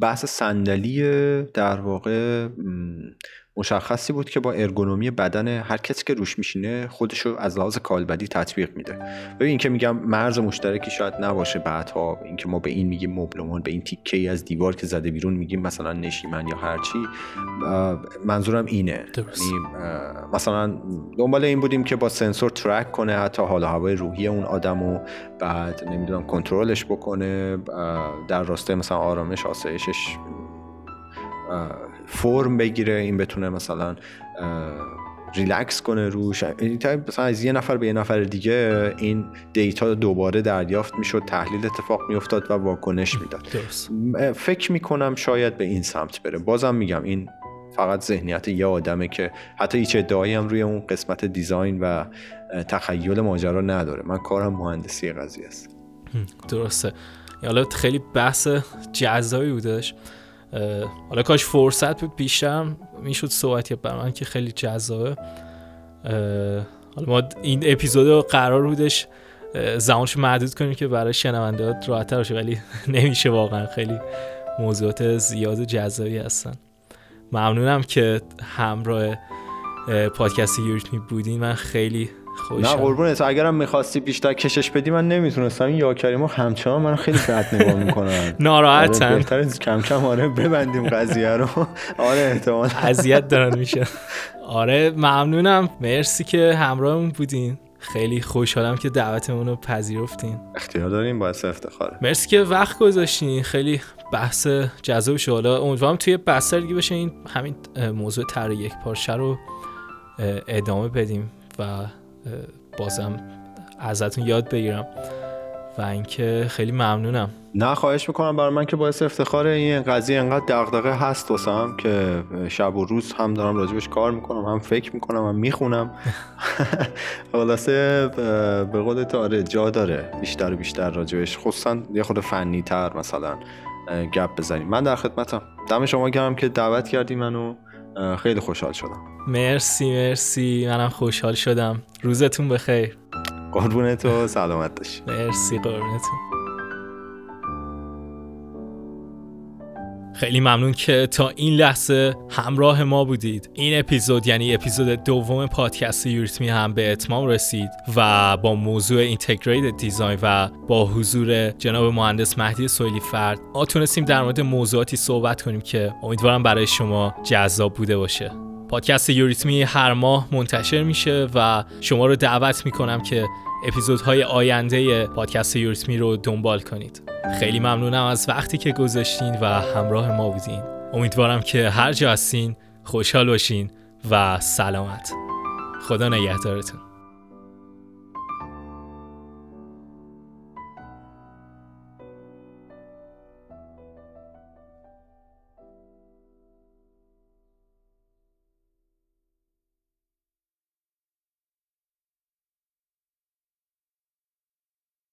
بحث صندلی در واقع مشخصی بود که با ارگونومی بدن هر کسی که روش میشینه خودشو از لحاظ کالبدی تطبیق میده. ببین که میگم مرز مشترکی شاید نباشه بعدها. اینکه ما به این میگیم مبلمان به این تیکه ای از دیوار که زده بیرون میگیم مثلا نشیمن یا هرچی منظورم اینه. یعنی مثلا دنبال این بودیم که با سنسور ترک کنه حتی حال هوای روحی اون آدم و بعد نمی‌دونم کنترلش بکنه. در راستای مثلا آرامش آسایشش. فرم بگیره این بتونه مثلا ریلکس کنه روش. مثلا از یه نفر به یه نفر دیگه این data دوباره دریافت می‌شد تحلیل اتفاق میافتاد و واکنش می‌داد. فکر می‌کنم شاید به این سمت بره. بازم میگم این فقط ذهنیت یه آدمه که حتی هیچ ادعایی هم روی اون قسمت design و تخیل ماجرا نداره. من کارم مهندسی قضیه است. درسته. حالا خیلی بحث جزایی بودش. حالا کاش فرصت بیشتر می‌شد صحبت بر من که خیلی جذابه. حالا ما این اپیزود قرار بودش زمانش محدود کنیم که برای شنونده ها راحتر باشه ولی نمیشه واقعا خیلی موضوعات زیاد و جذابی هستن. ممنونم که همراه پادکست یوریتمی بودین. من خیلی نه قربونت. اگرم می‌خواستی بیشتر کشش بدی من نمی‌تونستم. این یا کریمو همچنان من خیلی بد نگاه می‌کنن. ناراحتن. آره بهتر کم کم آره ببندیم قضیه رو. آره احتمال اذیت دارن میشه آره ممنونم. مرسی که همراهمون بودین. خیلی خوشحالم که دعوتمون رو پذیرفتین. اختیار داریم باعث افتخاره. مرسی که وقت گذاشتین. خیلی بحث جذاب شد. حالا امیدوارم توی بحث دیگه بشه این همین موضوع تر یک پارچه رو ادامه بدیم و بازم ازتون یاد بگیرم و اینکه خیلی ممنونم. نه خواهش می‌کنم. برای من که باعث افتخار این قضیه انقدر دغدغه هست واسم که شب و روز هم دارم راجبش کار می‌کنم هم فکر می‌کنم هم می‌خونم. خلاصه به قول آره جا داره. بیشتر و بیشتر راجبش. خصوصا یه خود فنی تر مثلا گپ بزنیم. من در خدمتم. دم شما گرم که دعوت کردی منو. خیلی خوشحال شدم. مرسی مرسی. منم خوشحال شدم. روزتون بخیر. قربونت و سلامت داشت مرسی قربونتون. خیلی ممنون که تا این لحظه همراه ما بودید. این اپیزود یعنی اپیزود دوم پادکست یوریتمی هم به اتمام رسید و با موضوع اینتگریتد دیزاین و با حضور جناب مهندس مهدی سویلی فرد ما تونستیم در مورد موضوعاتی صحبت کنیم که امیدوارم برای شما جذاب بوده باشه. پادکست یوریتمی هر ماه منتشر میشه و شما رو دعوت می‌کنم که اپیزودهای آینده پادکست یوریتمی رو دنبال کنید. خیلی ممنونم از وقتی که گذاشتین و همراه ما بودین. امیدوارم که هر جا هستین خوشحال باشین و سلامت. خدا نگهدارتون.